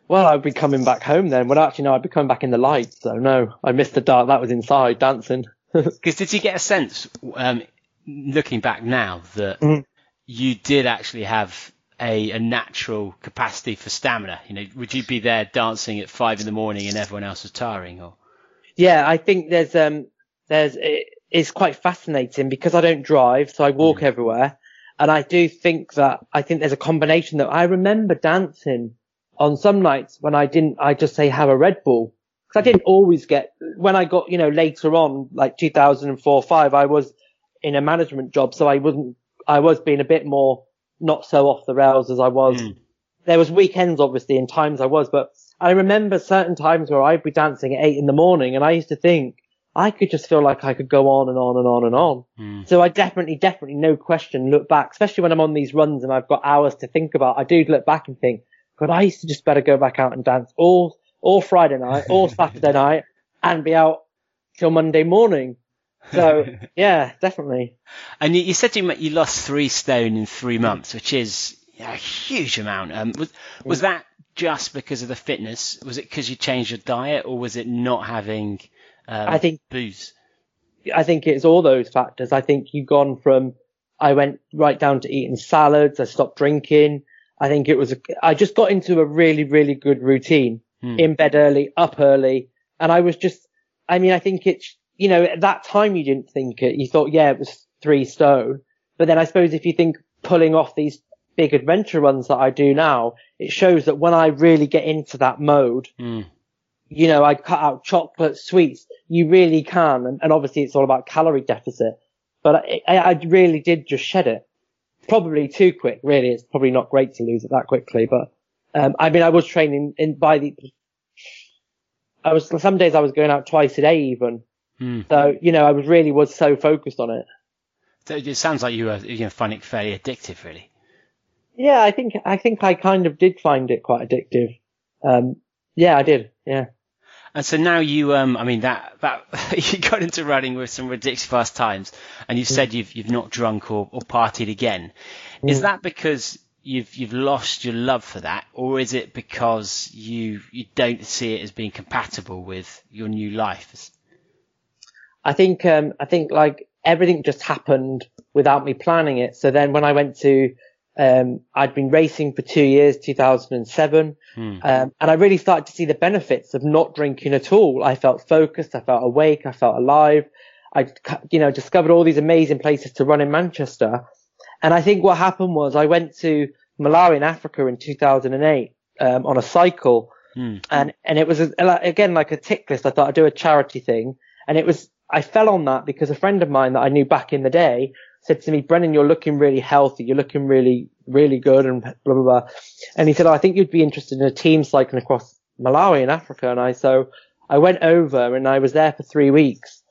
well, I'd be coming back home then. Well, actually, no, I'd be coming back in the light. So no, I missed the dark. That was inside dancing. Because did you get a sense, um, looking back now, that Mhm. you did actually have a, a natural capacity for stamina? You know, would you be there dancing at five in the morning and everyone else was tiring? Or yeah, I think there's um there's it, it's quite fascinating because I don't drive, so I walk everywhere, and I do think that I think there's a combination that I remember dancing on some nights when I didn't. I just say have a Red Bull because I didn't always get when I got you know later on like 2004 five I was in a management job, so I wasn't I was being a bit more not so off the rails as I was. Mm. There was weekends obviously and times I was, but I remember certain times where I'd be dancing at eight in the morning and I used to think I could just feel like I could go on and on and on and on. Mm. So I definitely, definitely, no question, look back, especially when I'm on these runs and I've got hours to think about. I do look back and think, God, I used to just better go back out and dance all, all Friday night, all Saturday night and be out till Monday morning. So yeah, definitely. And you, you said you, you lost three stone in three months, which is a huge amount. Um, was, was that just because of the fitness? Was it because you changed your diet, or was it not having um, I think booze? I think it's all those factors. I think you've gone from, I went right down to eating salads. I stopped drinking. I think it was, a, I just got into a really, really good routine Hmm. in bed early, up early. And I was just, I mean, I think it's, you know, at that time you didn't think it. You thought, yeah, it was three stone. But then I suppose if you think pulling off these big adventure runs that I do now, it shows that when I really get into that mode, Mm. you know, I cut out chocolate, sweets. You really can. And, and obviously it's all about calorie deficit, but I, I I really did just shed it. Probably too quick, really. It's probably not great to lose it that quickly, but, um, I mean, I was training in by the, I was, some days I was going out twice a day even. Mm. So, you know, I was really was so focused on it. So it sounds like you were you know, finding it fairly addictive, really. Yeah, I think, I think I kind of did find it quite addictive. Um, yeah, I did. Yeah. And so now you, um, I mean that that you got into running with some ridiculous fast times, and you've said you've you've not drunk or, or partied again. Is that because you've you've lost your love for that, or is it because you you don't see it as being compatible with your new life? I think um, I think like everything just happened without me planning it. So then when I went to um, I'd been racing for two years, 2007, Hmm. um, and I really started to see the benefits of not drinking at all. I felt focused, I felt awake, I felt alive. I, you know, discovered all these amazing places to run in Manchester. And I think what happened was I went to Malawi in Africa in 2008 um, on a cycle, Hmm. and and it was a, again like a tick list. I thought I'd do a charity thing, and it was I fell on that because a friend of mine that I knew back in the day said to me, Brennan, you're looking really healthy, you're looking really really good, and blah blah blah. And he said, oh, I think you'd be interested in a team cycling across Malawi in Africa. And I so I went over and I was there for three weeks.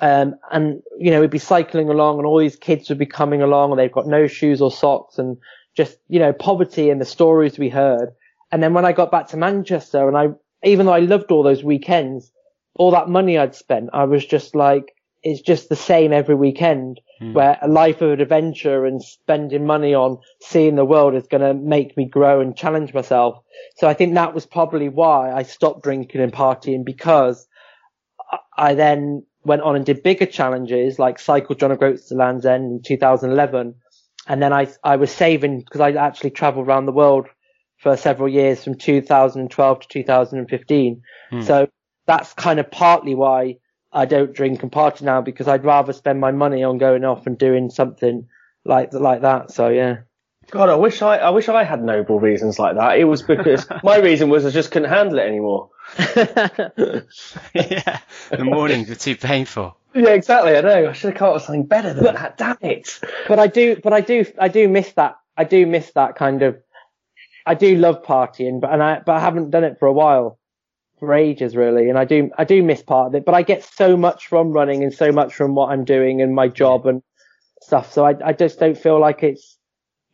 Um, and you know, we'd be cycling along and all these kids would be coming along and they've got no shoes or socks and just, you know, poverty and the stories we heard. And then when I got back to Manchester and I, even though I loved all those weekends, all that money I'd spent, I was just like, it's just the same every weekend Hmm. where a life of adventure and spending money on seeing the world is going to make me grow and challenge myself. So I think that was probably why I stopped drinking and partying because I- then went on and did bigger challenges like cycle John O'Groats to Land's End in 2011. And then I, I was saving because I actually traveled around the world for several years from 2012 to 2015. Hmm. So that's kind of partly why I don't drink and party now because I'd rather spend my money on going off and doing something like, like that. So yeah. God, I wish I, I wish I had noble reasons like that. It was because my reason was I just couldn't handle it anymore. yeah, the mornings were too painful. Yeah, exactly. I know. I should have come up with something better than that. Damn it. But I do, but I do, I do miss that. I do miss that kind of. I do love partying, but and I, but I haven't done it for a while, for ages really, and I do, I do miss part of it. But I get so much from running and so much from what I'm doing and my job and stuff. So I, I just don't feel like it's,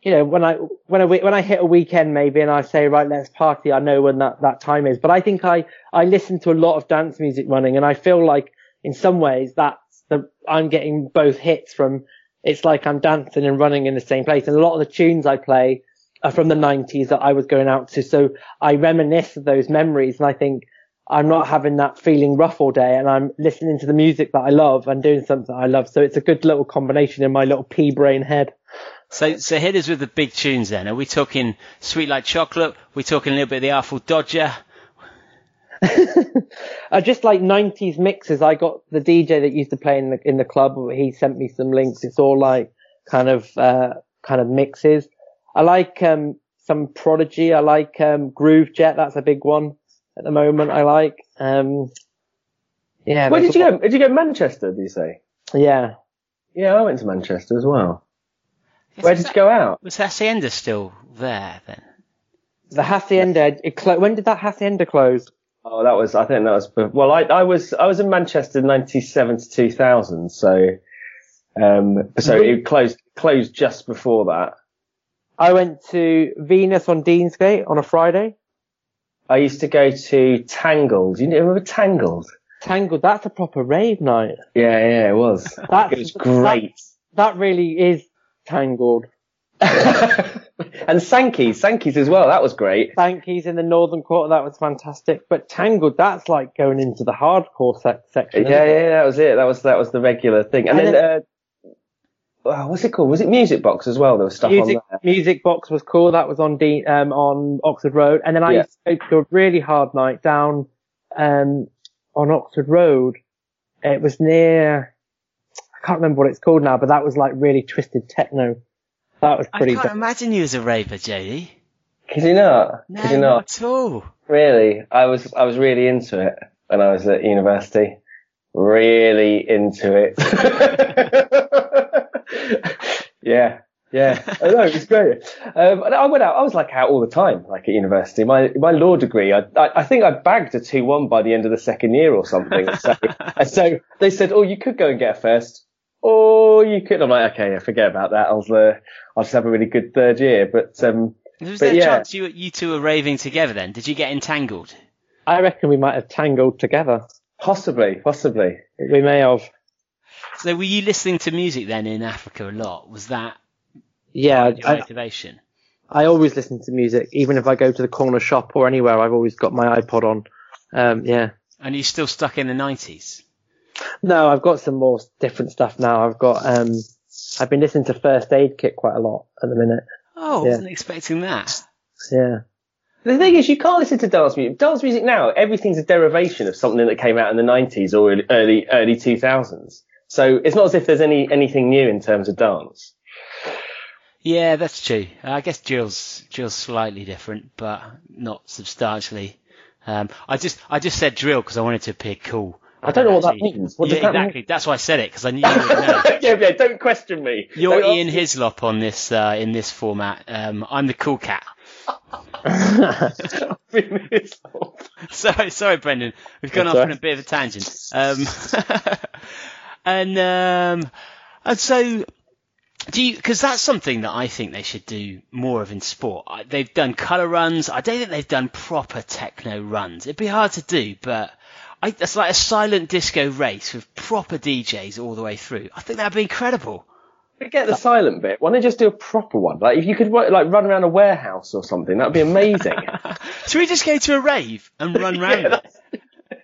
you know, when I, when I, when I hit a weekend maybe and I say, right, let's party, I know when that, that time is. But I think I, I listen to a lot of dance music running and I feel like in some ways that's the, I'm getting both hits from, it's like I'm dancing and running in the same place. And a lot of the tunes I play from the 90s that I was going out to. So I reminisce of those memories and I think I'm not having that feeling rough all day and I'm listening to the music that I love and doing something I love. So it's a good little combination in my little pea brain head. So, so hit us with the big tunes then. Are we talking Sweet Like Chocolate? we talking a little bit of the Artful Dodger? uh, just like 90s mixes. I got the DJ that used to play in the, in the club. He sent me some links. It's all like kind of, uh, kind of mixes. I like, um, some Prodigy. I like, um, Groovejet. That's a big one at the moment. I like, um, yeah. Where did you a- go? Did you go to Manchester, did you say? Yeah. Yeah, I went to Manchester as well. Where did you go out? Was Hacienda still there then? The Hacienda, it clo- when did that Hacienda close? Oh, that was, I think that was, well, I, I was, I was in Manchester 97 to 2000, so, um, so it closed, closed just before that. I went to Venus on Deansgate on a Friday. I used to go to Tangled. You remember Tangled? Tangled, that's a proper rave night. Yeah, yeah, it was. That's, it was great. That, that really is Tangled. and Sankey's, Sankey's as well. That was great. Sankey's in the northern quarter, that was fantastic. But Tangled, that's like going into the hardcore sec- section. Yeah, yeah, it? that was it. That was that was the regular thing. And, And then, then- uh, oh, what's it called? Was it Music Box as well? There was stuff Music, on there. Music Box was cool. That was on D, um, on Oxford Road. And then I Yeah. used to go to a really hard night down, um, on Oxford Road. It was near, I can't remember what it's called now, but that was like really twisted techno. That was pretty. I pretty can't dope. imagine you as a raver, JD. Could you not? No, Could you not? not at all. Really? I was I was really into it when I was at university. Really into it. yeah. Yeah, I know, it was great. Um, and I went out, I was like out all the time, like at university. My, my law degree, I, I, I think I bagged a 2-1 by the end of the second year or something. So, and so they said, oh, you could go and get a first. Or you could, I'm like, okay, yeah, forget about that. I'll, uh, I'll just have a really good third year. But, um, Was But there a yeah. chance you, you two were raving together then? Did you get entangled? I reckon we might have tangled together. possibly, possibly. We may have. So were you listening to music then in Africa a lot? Was that Yeah, your I, motivation? I always listen to music, even if I go to the corner shop or anywhere. I've always got my iPod on. Um, yeah. And you still stuck in the 90s? No, I've got some more different stuff now. I've got, um, I've been listening to First Aid Kit quite a lot at the minute. Oh, I Yeah. wasn't expecting that. Yeah. The thing is, you can't listen to dance music. Dance music now, everything's a derivation of something that came out in the 90s or early, early 2000s. So it's not as if there's any, anything new in terms of dance. Yeah, that's true. I guess drill's drill's slightly different, but not substantially. Um, I just I just said drill because I wanted to appear cool. I don't know what that means. What yeah, that mean? exactly. That's why I said it because I knew you would know. yeah, yeah, don't question me. You're Don't Ian Hislop on this uh, in this format. Um, I'm the cool cat. sorry, sorry, Brendan. We've gone That's off on a bit of a tangent. Um, and um, and so do you? Because that's something that I think they should do more of in sport. They've done color runs. I don't think they've done proper techno runs. It'd be hard to do, but. I, it's like a silent disco race with proper DJs all the way through. I think that'd be incredible. Forget the silent bit. Why don't you just do a proper one? Like, if you could, like, run around a warehouse or something, that'd be amazing. Should we just go to a rave and run round Yeah, it?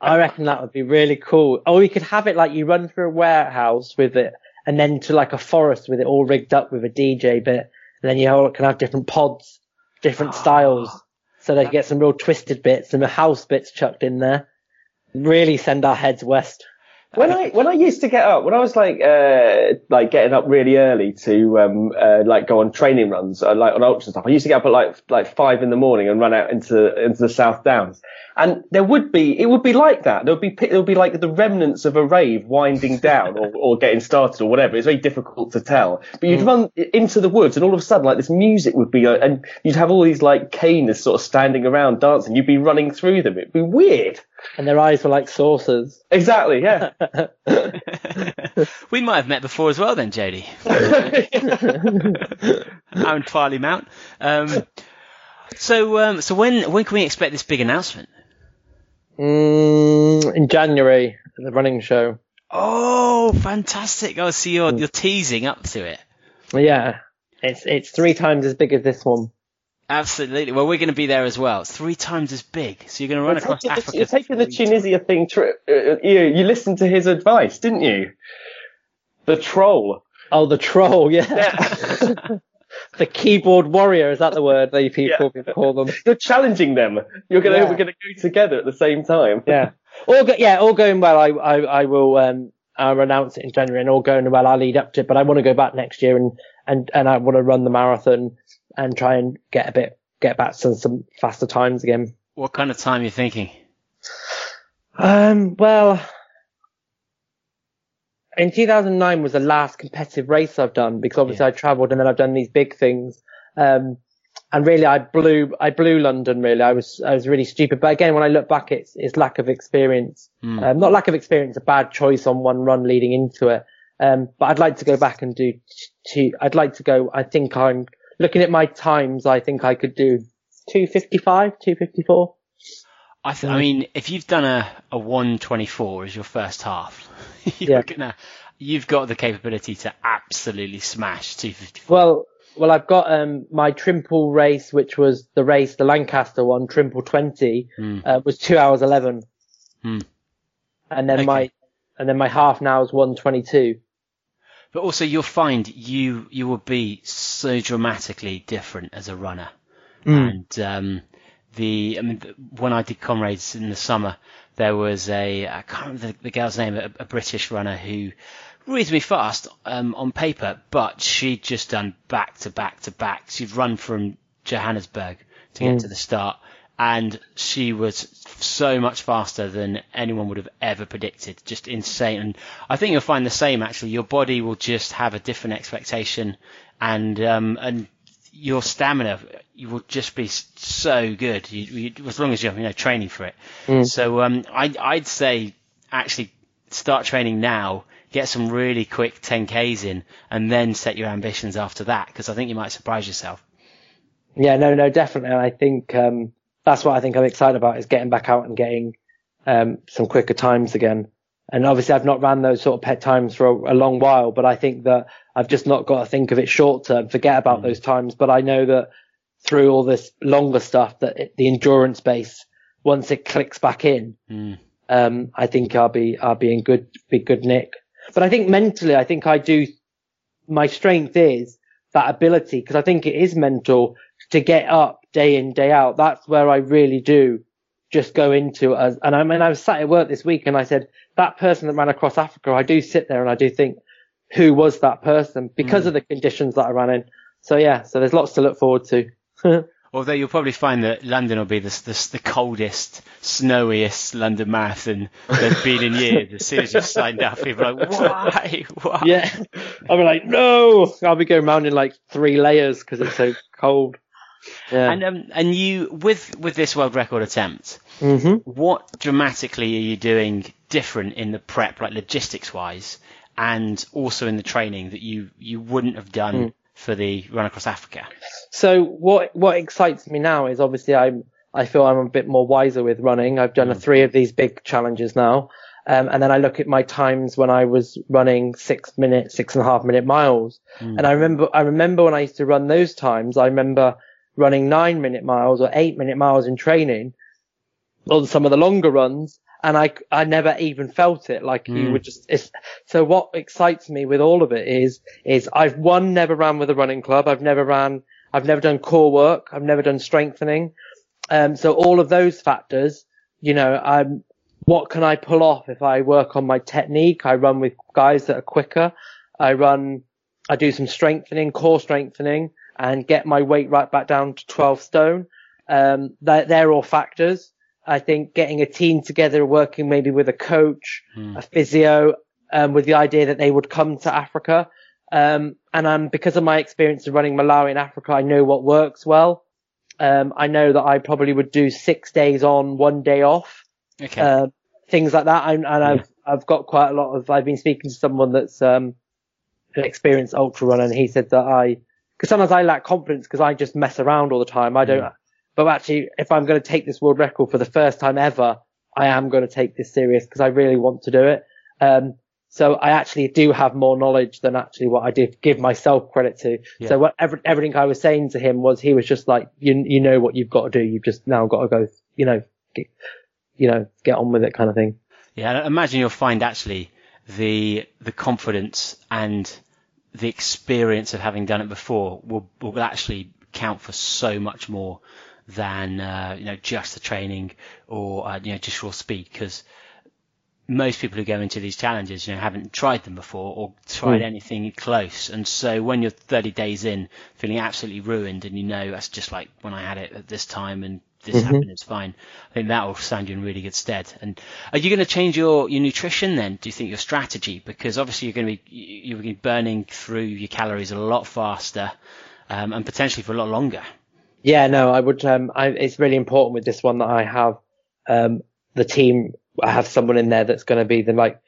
I reckon that would be really cool. Or we could have it like you run through a warehouse with it and then to like a forest with it all rigged up with a DJ bit. And then you all can have different pods, different ah. styles. So they get some real twisted bits and the house bits chucked in there. Really send our heads west. When I when I used to get up, when I was like uh, like getting up really early to um, uh, like go on training runs, uh, like on ultra stuff, I used to get up at like like five in the morning and run out into into the South Downs. And there would be, it would be like that. There would be, there would be like the remnants of a rave winding down or, or getting started or whatever. It's very difficult to tell. But you'd run into the woods and all of a sudden like this music would be, uh, and you'd have all these like caners sort of standing around dancing. You'd be running through them. It'd be weird. And their eyes were like saucers. Exactly. Yeah. we might have met before as well then, JD. Aaron Farley Mount. Um, so, um, so when when can we expect this big announcement? Mm, in January, at the running show. Oh, fantastic! Oh, so you're you're teasing up to it. Yeah, it's it's three times as big as this one. Absolutely. Well, we're going to be there as well. It's three times as big. So you're going to run You're across taking the- Africa. You're taking the three Tunisia thing. Tr- uh, you you listened to his advice, didn't you? The troll. Oh, the troll, yeah. the keyboard warrior, is that the word that people call them? You're challenging them. You're gonna Yeah. we're gonna go together at the same time. Yeah. All go- yeah, all going well. I, I, I will, um, I'll announce it in January and all going well. I'll lead up to it, but I want to go back next year and, and, and I want to run the marathon and try and get a bit, get back to some faster times again. What kind of time are you thinking? Um, well, in 2009 was the last competitive race I've done because obviously I travelled and then I've done these big things. Um, and really I blew, I blew London really. I was, I was really stupid. But again, when I look back, it's, it's lack of experience. Um, not lack of experience, a bad choice on one run leading into it. Um, but I'd like to go back and do two, I'd like to go, I think I'm looking at my times. I think I could do 255, 254. I, th- I mean, if you've done a, a 124 as your first half, you're Yeah. gonna, you've got the capability to absolutely smash 254. Well, well, I've got um my Trimpell race, which was the race, the Lancaster one, Trimpell 20, Hmm. uh, was two hours 11. Hmm. And then Okay. my, and then my half now is 122. But also, you'll find you you will be so dramatically different as a runner. And um, the I mean, when I did comrades in the summer, there was a I can't remember the, the girl's name, a, a British runner who reasonably fast um, on paper, but she'd just done back to back to back. She'd run from Johannesburg to get to the start, and she was so much faster than anyone would have ever predicted. Just insane. And I think you'll find the same actually. Your body will just have a different expectation, and um, and your stamina you will just be so good you, you, as long as you're you know training for it. So um, I, I'd say actually start training now. Get some really quick 10Ks in and then set your ambitions after that because I think you might surprise yourself. Yeah, no, no, definitely. And I think, um, that's what I think I'm excited about is getting back out and getting, um, some quicker times again. And obviously I've not ran those sort of pet times for a, a long while, but I think that I've just not got to think of it short term, forget about those times. But I know that through all this longer stuff that it, the endurance base, once it clicks back in, um, I think I'll be, I'll be in good, be good nick. But I think mentally, I think I do, my strength is that ability because I think it is mental to get up day in, day out. That's where I really do just go into. As, and I mean, I was sat at work this week and I said, that person that ran across Africa, I do sit there and I do think, who was that person because mm. of the conditions that I ran in. So yeah, so there's lots to look forward to. Although you'll probably find that London will be the, the, the coldest, snowiest London marathon there's been in years. As soon as you signed up, people are like, why? Why? yeah. I'll be like, no, I'll be going around in like three layers because it's so cold. Yeah. And um, and you with with this world record attempt, hmm what dramatically are you doing different in the prep, like logistics wise, and also in the training that you you wouldn't have done for the run across Africa? So what what excites me now is obviously I'm I feel I'm a bit more wiser with running. I've done three of these big challenges now, um, and then I look at my times when I was running six minute, six and a half minute miles, and I remember I remember when I used to run those times. I remember running nine minute miles or eight minute miles in training, on some of the longer runs. And I, I never even felt it like you would just, it's, so what excites me with all of it is, is I've one, never ran with a running club. I've never ran, I've never done core work. I've never done strengthening. Um, so all of those factors, you know, I'm, what can I pull off if I work on my technique? I run with guys that are quicker. I run, I do some strengthening, core strengthening and get my weight right back down to 12 stone. Um, they're, they're all factors. I think getting a team together, working maybe with a coach, a physio, um, with the idea that they would come to Africa. Um, and um, because of my experience of running Malawi in Africa, I know what works well. Um, I know that I probably would do six days on, one day off, Okay. uh, things like that. And, and I've, I've got quite a lot of, I've been speaking to someone that's, um, an experienced ultra runner and he said that I, cause sometimes I lack confidence because I just mess around all the time. I don't, but actually, if I'm going to take this world record for the first time ever, I am going to take this serious because I really want to do it. Um, so I actually do have more knowledge than actually what I did give myself credit to. Yeah. So what, every, everything I was saying to him was he was just like, you, you know what you've got to do. You've just now got to go, you know, get, you know, get on with it kind of thing. Yeah, I imagine you'll find actually the the confidence and the experience of having done it before will will actually count for so much more than uh, you know just the training or uh, you know just raw speed because most people who go into these challenges, you know, haven't tried them before or tried anything close. And so when you're 30 days in, feeling absolutely ruined, and you know that's just like when I had it at this time, and this happened, it's fine. I think that will stand you in really good stead. And are you going to change your your nutrition then? Do you think your strategy? Because obviously you're going to be you're going to be burning through your calories a lot faster, um, and potentially for a lot longer. Yeah, no, I would. Um, I, it's really important with this one that I have um, the team. I have someone in there that's going to be the like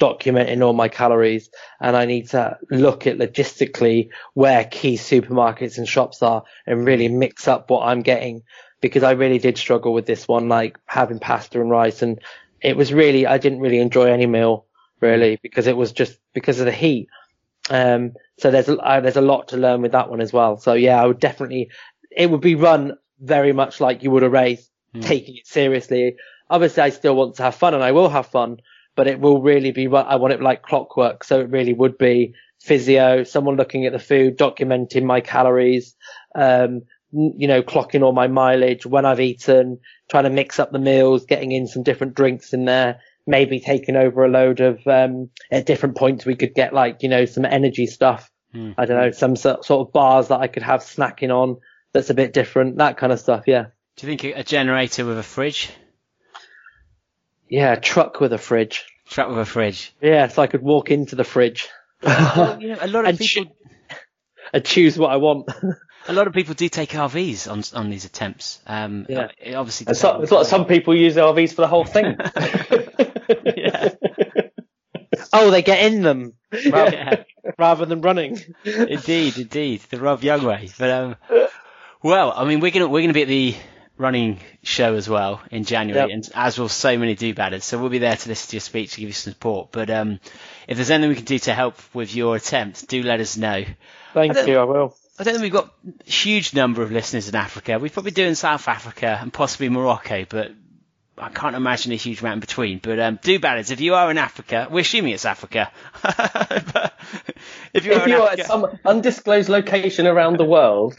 documenting all my calories, and I need to look at logistically where key supermarkets and shops are, and really mix up what I'm getting because I really did struggle with this one, like having pasta and rice, and it was really I didn't really enjoy any meal really because it was just because of the heat. Um, so there's a, uh, there's a lot to learn with that one as well. So yeah, I would definitely it would be run very much like you would a race, taking it seriously. Obviously, I still want to have fun and I will have fun, but it will really be run. I want it like clockwork. So it really would be physio, someone looking at the food, documenting my calories, um, you know, clocking all my mileage when I've eaten, trying to mix up the meals, getting in some different drinks in there, maybe taking over a load of, um, at different points we could get like, you know, some energy stuff. I don't know, some sort of bars that I could have snacking on that's a bit different, that kind of stuff. Yeah. Do you think a generator with a fridge? Yeah. A truck with a fridge. Truck with a fridge. Yeah. So I could walk into the fridge Well, you know, a lot of people. and choose what I want. A lot of people do take RVs on on these attempts. Um, Yeah. it obviously. It's what some people use RVs for the whole thing. yeah. oh, they get in them rather, Yeah. rather than running. indeed, indeed, the Rob Young way. But um, well, I mean, we're gonna we're gonna be at the running show as well in January, Yep. and as will so many do badders. So we'll be there to listen to your speech to give you some support. But um, if there's anything we can do to help with your attempt, do let us know. Thank don't- you. I will. I don't think we've got a huge number of listeners in Africa. We're probably doing South Africa and possibly Morocco, but I can't imagine a huge amount in between. But um, do badders. If you are in Africa, we're assuming it's Africa. if you are if in you're at some undisclosed location around the world,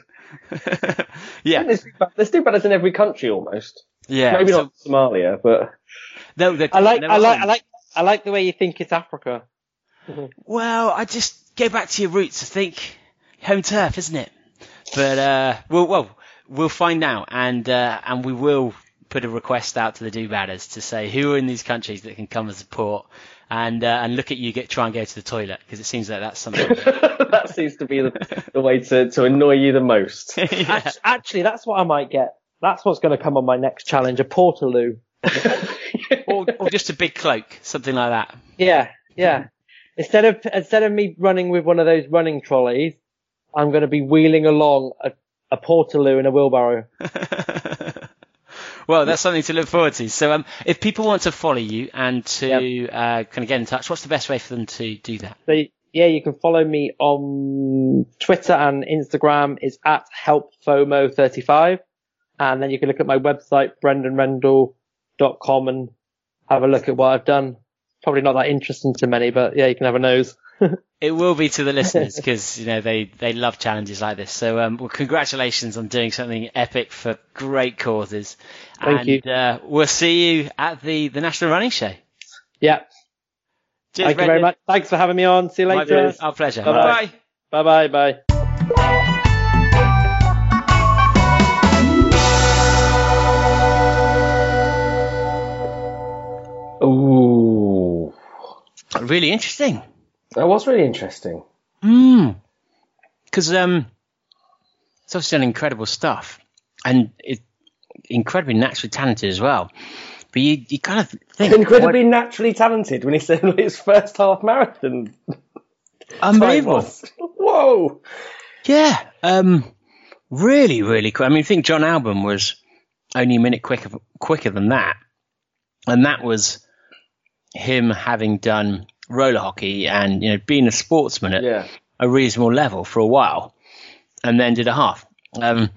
yeah, there's, there's do badders in every country almost. yeah. Maybe so- not Somalia, but No, I like. I like. I like. I like the way you think it's Africa. Well, I just go back to your roots. I think home turf, isn't it? But uh, we'll well we'll find out, and uh, and we will put a request out to the do badders to say who are in these countries that can come and support, and uh, and look at you get try and go to the toilet because it seems like that's something. that seems to be the, the way to, to annoy you the most. Act- Actually, that's what I might get. That's what's going to come on my next challenge: a portaloo. or, or just a big cloak, something like that. Yeah, yeah. Instead of instead of me running with one of those running trolleys, I'm going to be wheeling along a, a portaloo in a wheelbarrow. Well, that's something to look forward to. So, um, if people want to follow you and to uh, kind of get in touch, what's the best way for them to do that? So yeah, you can follow me on Twitter and Instagram It's at helpfomo35. And then you can look at my website, brendanrendell.com and have a look at what I've done. probably not that interesting to many, but yeah, you can have a nose. It will be to the listeners because you know they, they love challenges like this. So um, well, congratulations on doing something epic for great causes. Thank and, you. Uh, we'll see you at the, the National Running Show. Yeah. Cheers, Thank you very much. Thanks for having me on. See you later. pleasure. Our pleasure. Bye-bye. Bye. Bye bye. Bye. Ooh, Really interesting. That was really interesting. Because um, it's obviously done incredible stuff, and it, incredibly naturally talented as well. But you, you kind of think Incredibly naturally talented when he said his first half marathon. unbelievable. Whoa! Yeah, um, really, really cool. I mean, I think John Albon was only a minute quicker quicker than that, and that was him having done roller hockey and you know being a sportsman at Yeah. a reasonable level for a while, and then did a half. Um,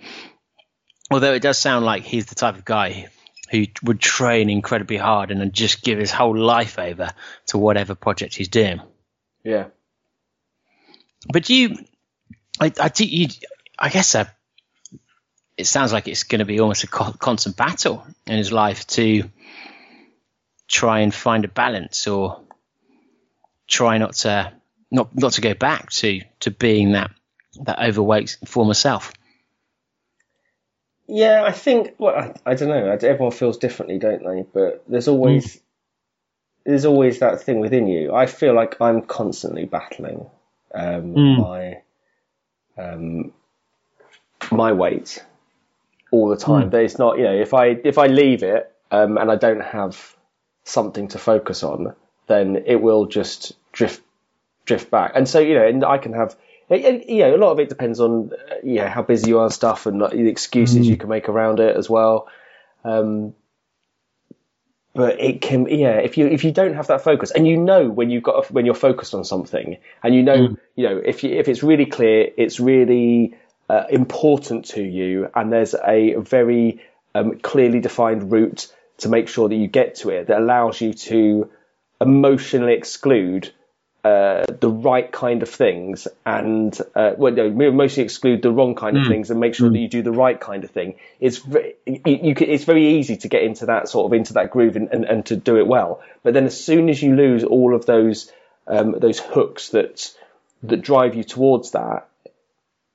although it does sound like he's the type of guy who would train incredibly hard and then just give his whole life over to whatever project he's doing. Yeah. But you, I, I, do- you, I guess uh, it sounds like it's going to be almost a co- constant battle in his life to try and find a balance or try not to not not to go back to to being that that overweight former self. Yeah, I think. Well, I, I don't know. Everyone feels differently, don't they? But there's always there's always that thing within you. I feel like I'm constantly battling um, my um, my weight all the time. But it's not. You know, if I if I leave it um, and I don't have something to focus on, then it will just drift drift back. And so, you know, and I can have, you know, a lot of it depends on, uh, you know, how busy you are and stuff and like, the excuses you can make around it as well. Um, but it can, yeah, if you, if you don't have that focus and you know when you've got, a, when you're focused on something and you know, you know, if you, if it's really clear, it's really, uh, important to you and there's a very, um, clearly defined route to make sure that you get to it that allows you to emotionally exclude uh, the right kind of things and uh, well, no, mostly exclude the wrong kind of things and make sure that you do the right kind of thing. It's ve- you, you can, it's very easy to get into that sort of into that groove and, and, and to do it well. But then as soon as you lose all of those um, those hooks that that drive you towards that,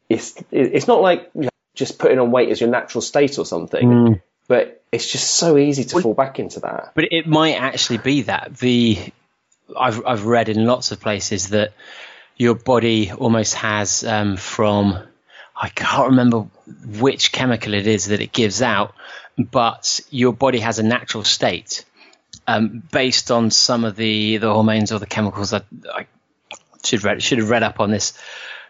it's it's not like just putting on weight as your natural state or something. But it's just so easy to fall back into that. But it might actually be that the I've I've read in lots of places that your body almost has um, from I can't remember which chemical it is that it gives out, but your body has a natural state um, based on some of the the hormones or the chemicals that I should read should have read up on this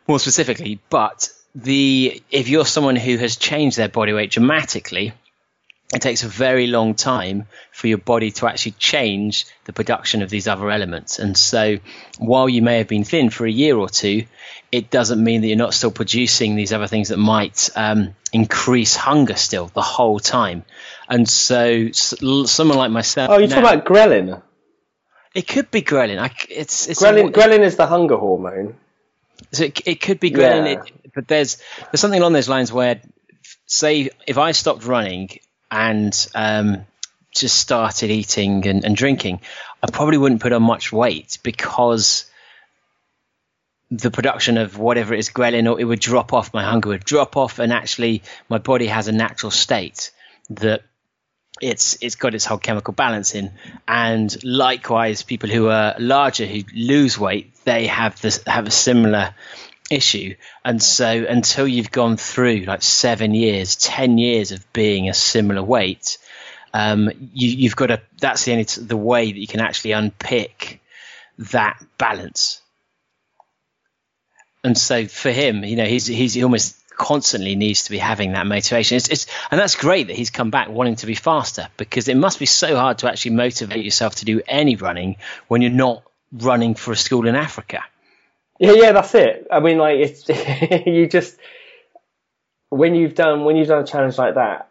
more specifically. But the if you're someone who has changed their body weight dramatically, it takes a very long time for your body to actually change the production of these other elements. And so, while you may have been thin for a year or two, it doesn't mean that you're not still producing these other things that might um, increase hunger still the whole time. And so, someone like myself, Oh, you're now- talking about ghrelin. it could be ghrelin. I it's it's Ghrelin, ghrelin is the hunger hormone. So it, it could be ghrelin, Yeah. it, but there's there's something along those lines where, say, if I stopped running and um, just started eating and, and drinking, I probably wouldn't put on much weight because the production of whatever it is ghrelin or it would drop off my hunger would drop off and actually my body has a natural state that it's it's got its whole chemical balance in. And likewise people who are larger who lose weight they have this have a similar issue. And so until you've gone through like seven years ten years of being a similar weight um, you, you've got to that's the only t- the way that you can actually unpick that balance. And so for him you know he's he's he almost constantly needs to be having that motivation. It's, it's and that's great that he's come back wanting to be faster because it must be so hard to actually motivate yourself to do any running when you're not running for a school in africa Yeah, yeah, that's it. I mean, like it's you just when you've done when you've done a challenge like that,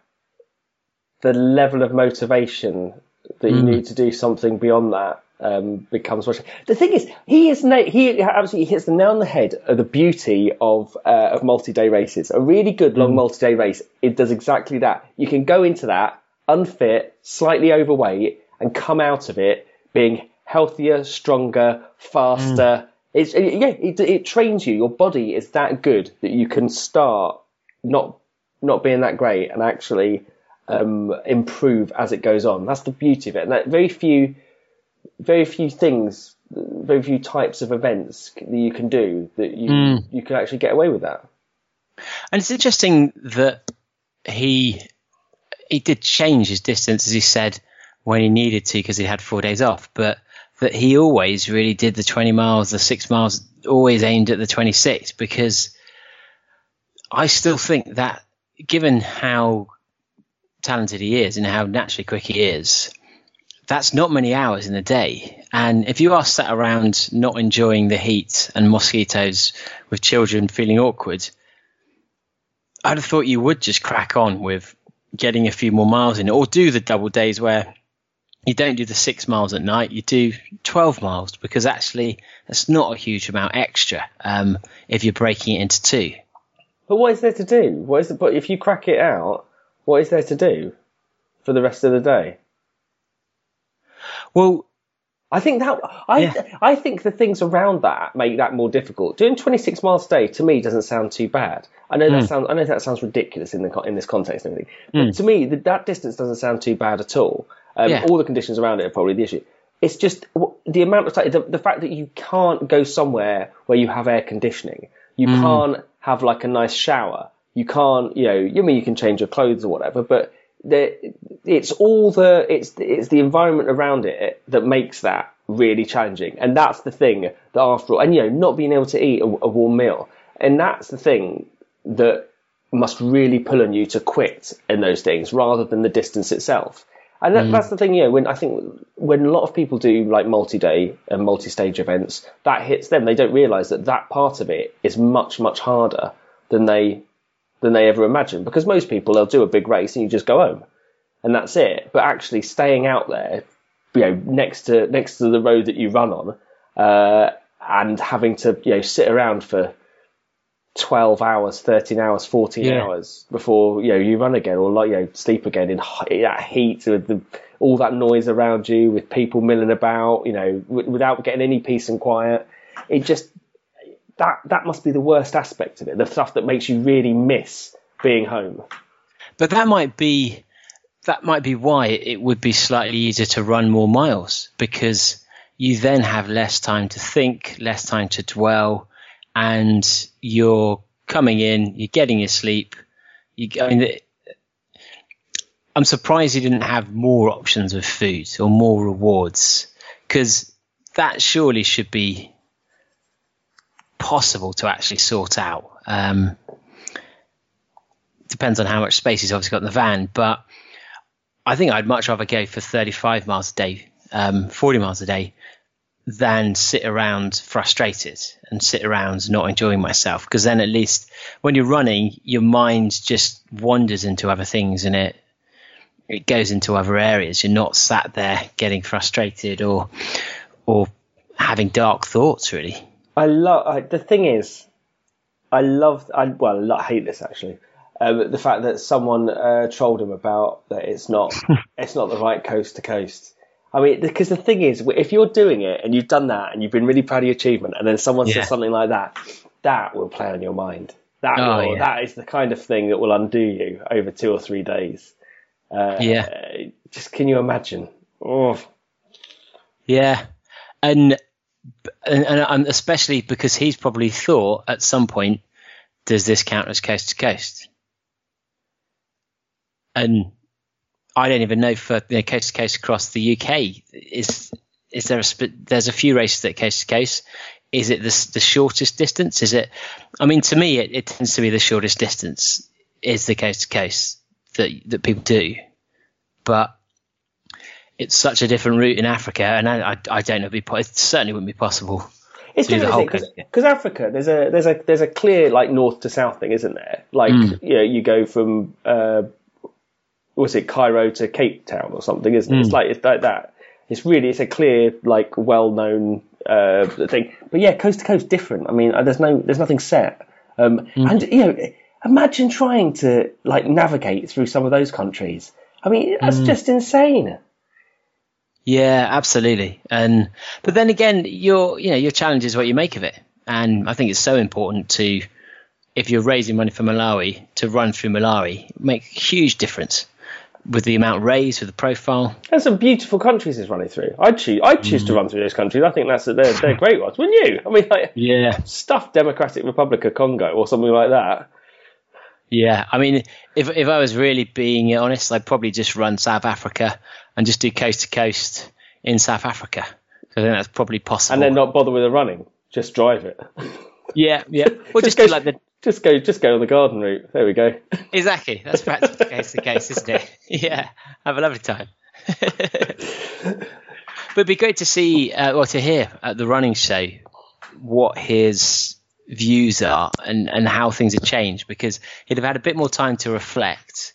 the level of motivation that you need to do something beyond that um, becomes much. The thing is, he is na- he absolutely hits the nail on the head of the beauty of uh, of multi-day races. A really good long multi-day race, it does exactly that. You can go into that unfit, slightly overweight, and come out of it being healthier, stronger, faster. It's it- yeah, it, it trains you. Your body is that good that you can start not not being that great and actually um, improve as it goes on. That's the beauty of it. And that very few, very few things, very few types of events that you can do that you you can actually get away with that. And it's interesting that he he did change his distance, as he said, when he needed to because he had four days off. But that he always really did the 20 miles, the six miles, always aimed at the 26 because I still think that, given how talented he is and how naturally quick he is, that's not many hours in a day. And if you are sat around not enjoying the heat and mosquitoes with children feeling awkward, I'd have thought you would just crack on with getting a few more miles in, or do the double days where you don't do the six miles at night, you do 12 miles, because actually that's not a huge amount extra um, if you're breaking it into two. But what is there to do? What is the, but if you crack it out, what is there to do for the rest of the day? Well, I think that I Yeah. I think the things around that make that more difficult. Doing 26 miles a day to me doesn't sound too bad. I know Hmm. that sounds I know that sounds ridiculous in the in this context and everything, but to me th that distance doesn't sound too bad at all. Um, Yeah. All the conditions around it are probably the issue. It's just the amount of time, the, the fact that you can't go somewhere where you have air conditioning, you can't have like a nice shower, you can't, you know, you mean you can change your clothes or whatever, but there, it's all the it's it's the environment around it that makes that really challenging, and that's the thing that after all, and you know, not being able to eat a, a warm meal, and that's the thing that must really pull on you to quit in those things rather than the distance itself. And that, that's the thing, you know, when I think when a lot of people do like multi-day and multi-stage events, that hits them. They don't realise that that part of it is much, much harder than they than they ever imagined. Because most people they'll do a big race and you just go home, and that's it. But actually staying out there, you know, next to next to the road that you run on, uh, and having to you know sit around for 12 hours, 13 hours, 14 Yeah. hours before, you know, you run again or like, you know, sleep again in that heat with the, all that noise around you with people milling about, you know, w- without getting any peace and quiet. It just, that, that must be the worst aspect of it. The stuff that makes you really miss being home. But that might be that might be why it would be slightly easier to run more miles because you then have less time to think, less time to dwell, and you're coming in, you're getting your sleep. You, I mean, I'm surprised you didn't have more options with food or more rewards because that surely should be possible to actually sort out. Um, depends on how much space he's obviously got in the van, but I think I'd much rather go for 35 miles a day, um, 40 miles a day, than sit around frustrated and sit around not enjoying myself. Because then at least when you're running, your mind just wanders into other things and it it goes into other areas. You're not sat there getting frustrated or or having dark thoughts really. I love, I, the thing is, I love, I, well, I hate this actually. Um, the fact that someone uh, trolled him about that it's not it's not the right coast to coast. I mean, because the thing is, if you're doing it and you've done that and you've been really proud of your achievement, and then someone Yeah. says something like that, that will play on your mind. That Oh, will, yeah. that is the kind of thing that will undo you over two or three days. Uh, Yeah. Just can you imagine? Oh, Yeah, and and, and and especially because he's probably thought at some point, does this count as coast to coast? And I don't even know for you know, coast to coast across the UK is is there a sp- there's a few races that coast to coast. Is it the the shortest distance? Is it? I mean, to me, it, it tends to be the shortest distance is the coast to coast that that people do, but it's such a different route in Africa, and I, I, I don't know. If it'd be, it certainly wouldn't be possible. It's different because Africa there's a there's a there's a clear like north to south thing, isn't there? Like Mm. you know, you go from uh, what's it Cairo to Cape Town or something, isn't it? It's Mm. like it's like that. It's really it's a clear like well known uh, thing. But yeah, coast to coast different. I mean, uh, there's no there's nothing set. Um, And you know, imagine trying to like navigate through some of those countries. I mean, that's just insane. Yeah, absolutely. And but then again, your you know your challenge is what you make of it, and I think it's so important to if you're raising money for Malawi to run through Malawi, make a huge difference with the amount raised, with the profile. There's some beautiful countries it's running through. I'd choose I'd choose to mm. run through those countries. I think that's they're they're great ones, wouldn't you? I mean, like Yeah, stuff Democratic Republic of Congo or something like that. yeah. I mean, if if I was really being honest, I'd probably just run South Africa and just do coast to coast in South Africa. So I think that's probably possible. and then not bother with the running. Just drive it. yeah, yeah. Well, just, go, do like the just go, just go on the garden route. There we go. Exactly. That's practically case to case, isn't it? Yeah. Have a lovely time. but it'd be great to see, uh, or to hear at the running show what his views are and, and how things have changed because he'd have had a bit more time to reflect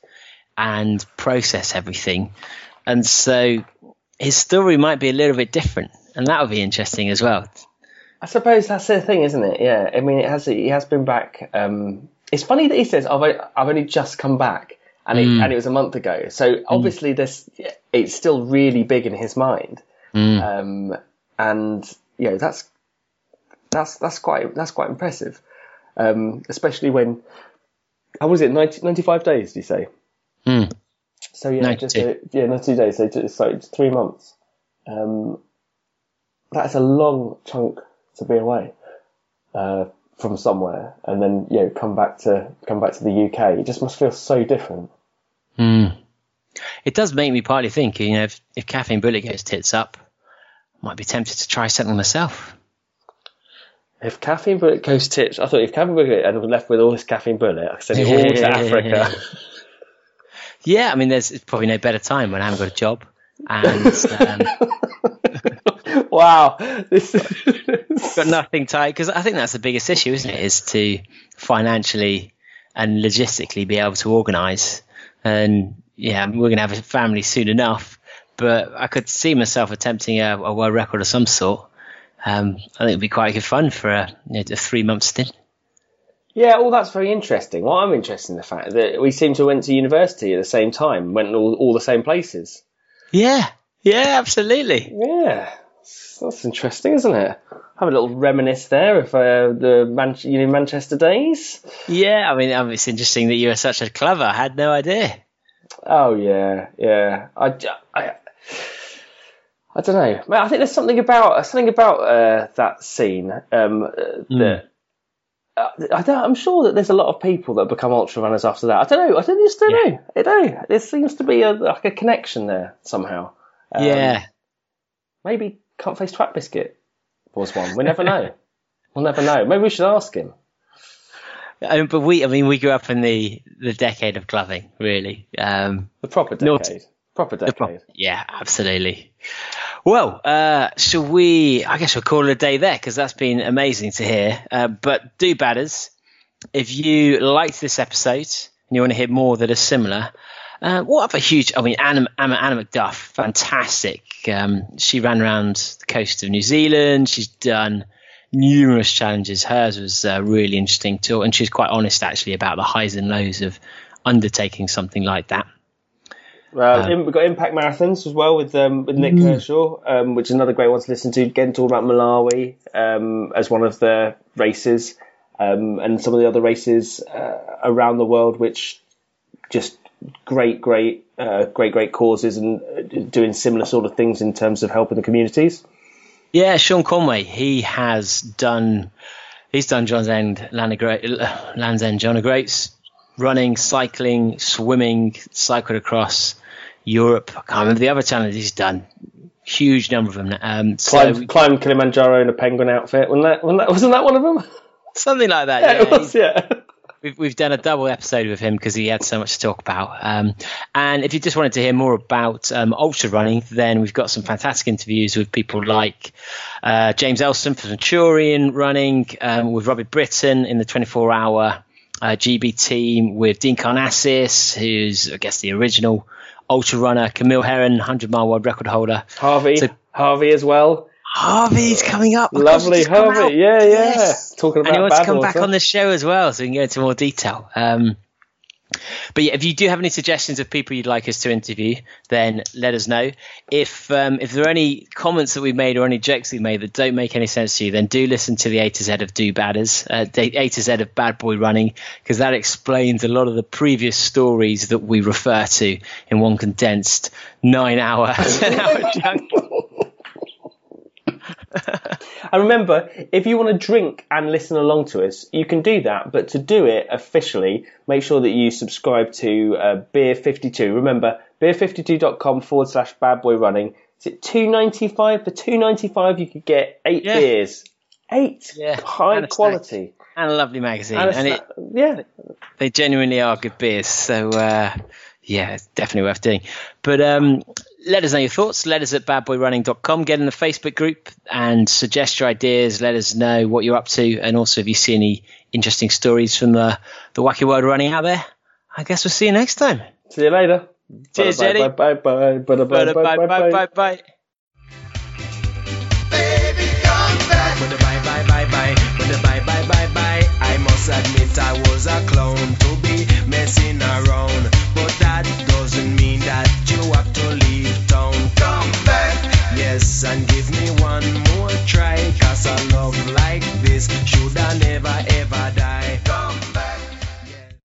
and process everything. And so his story might be a little bit different. And that would be interesting as well. I suppose that's the thing, isn't it? Yeah. I mean, it has. He has been back. Um, it's funny that he says, "I've I've only just come back," and it, and it was a month ago. So obviously, this it's still really big in his mind. Um, and you know, that's that's that's quite that's quite impressive. Um, especially when how was it 90, 95 days? Do you say? Mm. So yeah, just 92. a, yeah, ninety two days. So just, so it's three months. Um, that's a long chunk to be away uh, from somewhere, and then you know come back to come back to the UK. It just must feel so different. Mm. It does make me partly think, you know, if, if Caffeine Bullet goes tits up, I might be tempted to try something myself. If caffeine bullet goes tits, I thought if caffeine bullet and was left with all this caffeine bullet, I could send it all to Africa. Yeah, I mean, there's probably no better time when I haven't got a job. And um, wow, this got nothing tight because I think that's the biggest issue, isn't it? Is to financially and logistically be able to organise. And yeah, we're going to have a family soon enough, but I could see myself attempting a, a world record of some sort. Um, I think it'd be quite good fun for a, you know, a three month stint. Yeah, well, that's very interesting. Well, I'm interested in the fact that we seem to went to university at the same time, went all, all the same places. Yeah, yeah, absolutely. Yeah, that's interesting, isn't it? Have a little reminisce there of uh, the Man- you know, Manchester days. Yeah, I mean, um, it's interesting that you are such a clever. I had no idea. Oh yeah, yeah. I I don't know. Man, I think there's something about something about uh, that scene um, uh, that. Uh, I don't, I'm sure that there's a lot of people that become ultra runners after that. I don't know. I don't, just don't know. I don't know. There seems to be a, like a connection there somehow. Um, yeah, Maybe can't face twat biscuit was one. We never know. we'll never know. Maybe we should ask him. um, but we, I mean, we grew up in the the decade of gloving, really. Um, The proper Not- decade. Proper decade. pro- yeah, absolutely. Well, uh, shall we? I guess we'll call it a day there because that's been amazing to hear. Uh, but do badders, if you liked this episode and you want to hear more that are similar, uh, what a huge? I mean, Anna, Anna, Anna McNuff, fantastic. Um, she ran around the coast of New Zealand. She's done numerous challenges. Hers was uh, really interesting too, and she's quite honest actually about the highs and lows of undertaking something like that. Well, im- we've got Impact Marathons as well with um, with Nick Kershaw, um, which is another great one to listen to. Again, talking about Malawi um, as one of the races, um, and some of the other races uh, around the world, which just great, great, uh, great, great causes and uh, doing similar sort of things in terms of helping the communities. Yeah, Sean Conway. He has done. He's done John's End, Land's Land's End, John O'Groats, running, cycling, swimming, cycled across Europe. I can't remember the other challenges he's done. Huge number of them. Um, so Climbed, climbed Kilimanjaro in a penguin outfit. Wasn't that, wasn't that, wasn't that one of them? something like that. Yeah, Yeah, it was, yeah. We've, we've done a double episode with him because he had so much to talk about. Um, and if you just wanted to hear more about um, ultra running, then we've got some fantastic interviews with people like uh, James Elston for Centurion running, um, with Robbie Britton in the 24 hour uh, GB team, with Dean Karnazes, who's, I guess, the original ultra runner, Camille Herron, 100 mile world record holder. Harvey, So- Harvey as well. Harvey's coming up. Lovely he's come out. Harvey. Yeah, yeah. Yes. Talking about and he wants to come back on the show as well, so we can go into more detail. Um, but yeah, if you do have any suggestions of people you'd like us to interview, then let us know. If um, if there are any comments that we've made or any jokes we've made that don't make any sense to you, then do listen to the A to Z of Do Badders, uh, the A to Z of Bad Boy Running, because that explains a lot of the previous stories that we refer to in one condensed nine hour, ten hour chunk. And remember, if you want to drink and listen along to us, you can do that. But to do it officially, make sure that you subscribe to uh, Beer 52. Remember, beer52.com forward slash bad boy running. Is it 295? For 295, you could get eight Yeah. beers. Eight. Yeah, High and a quality. And a lovely magazine. And and it, yeah. they genuinely are good beers. So uh, yeah, it's definitely worth doing. But um, let us know your thoughts. Let us at badboyrunning.com. Get in the Facebook group and suggest your ideas. Let us know what you're up to. And also, if you see any interesting stories from the, the wacky world running out there, I guess we'll see you next time. See you later. Cheers, Bye, bye, bye, bye, bye, bye, bye, bye, bye, bye, bye. Bye, bye, bye, bye, bye, bye, bye, bye. I must admit I was a clown to be messing around. and give me one more try. Cause a love like this should I never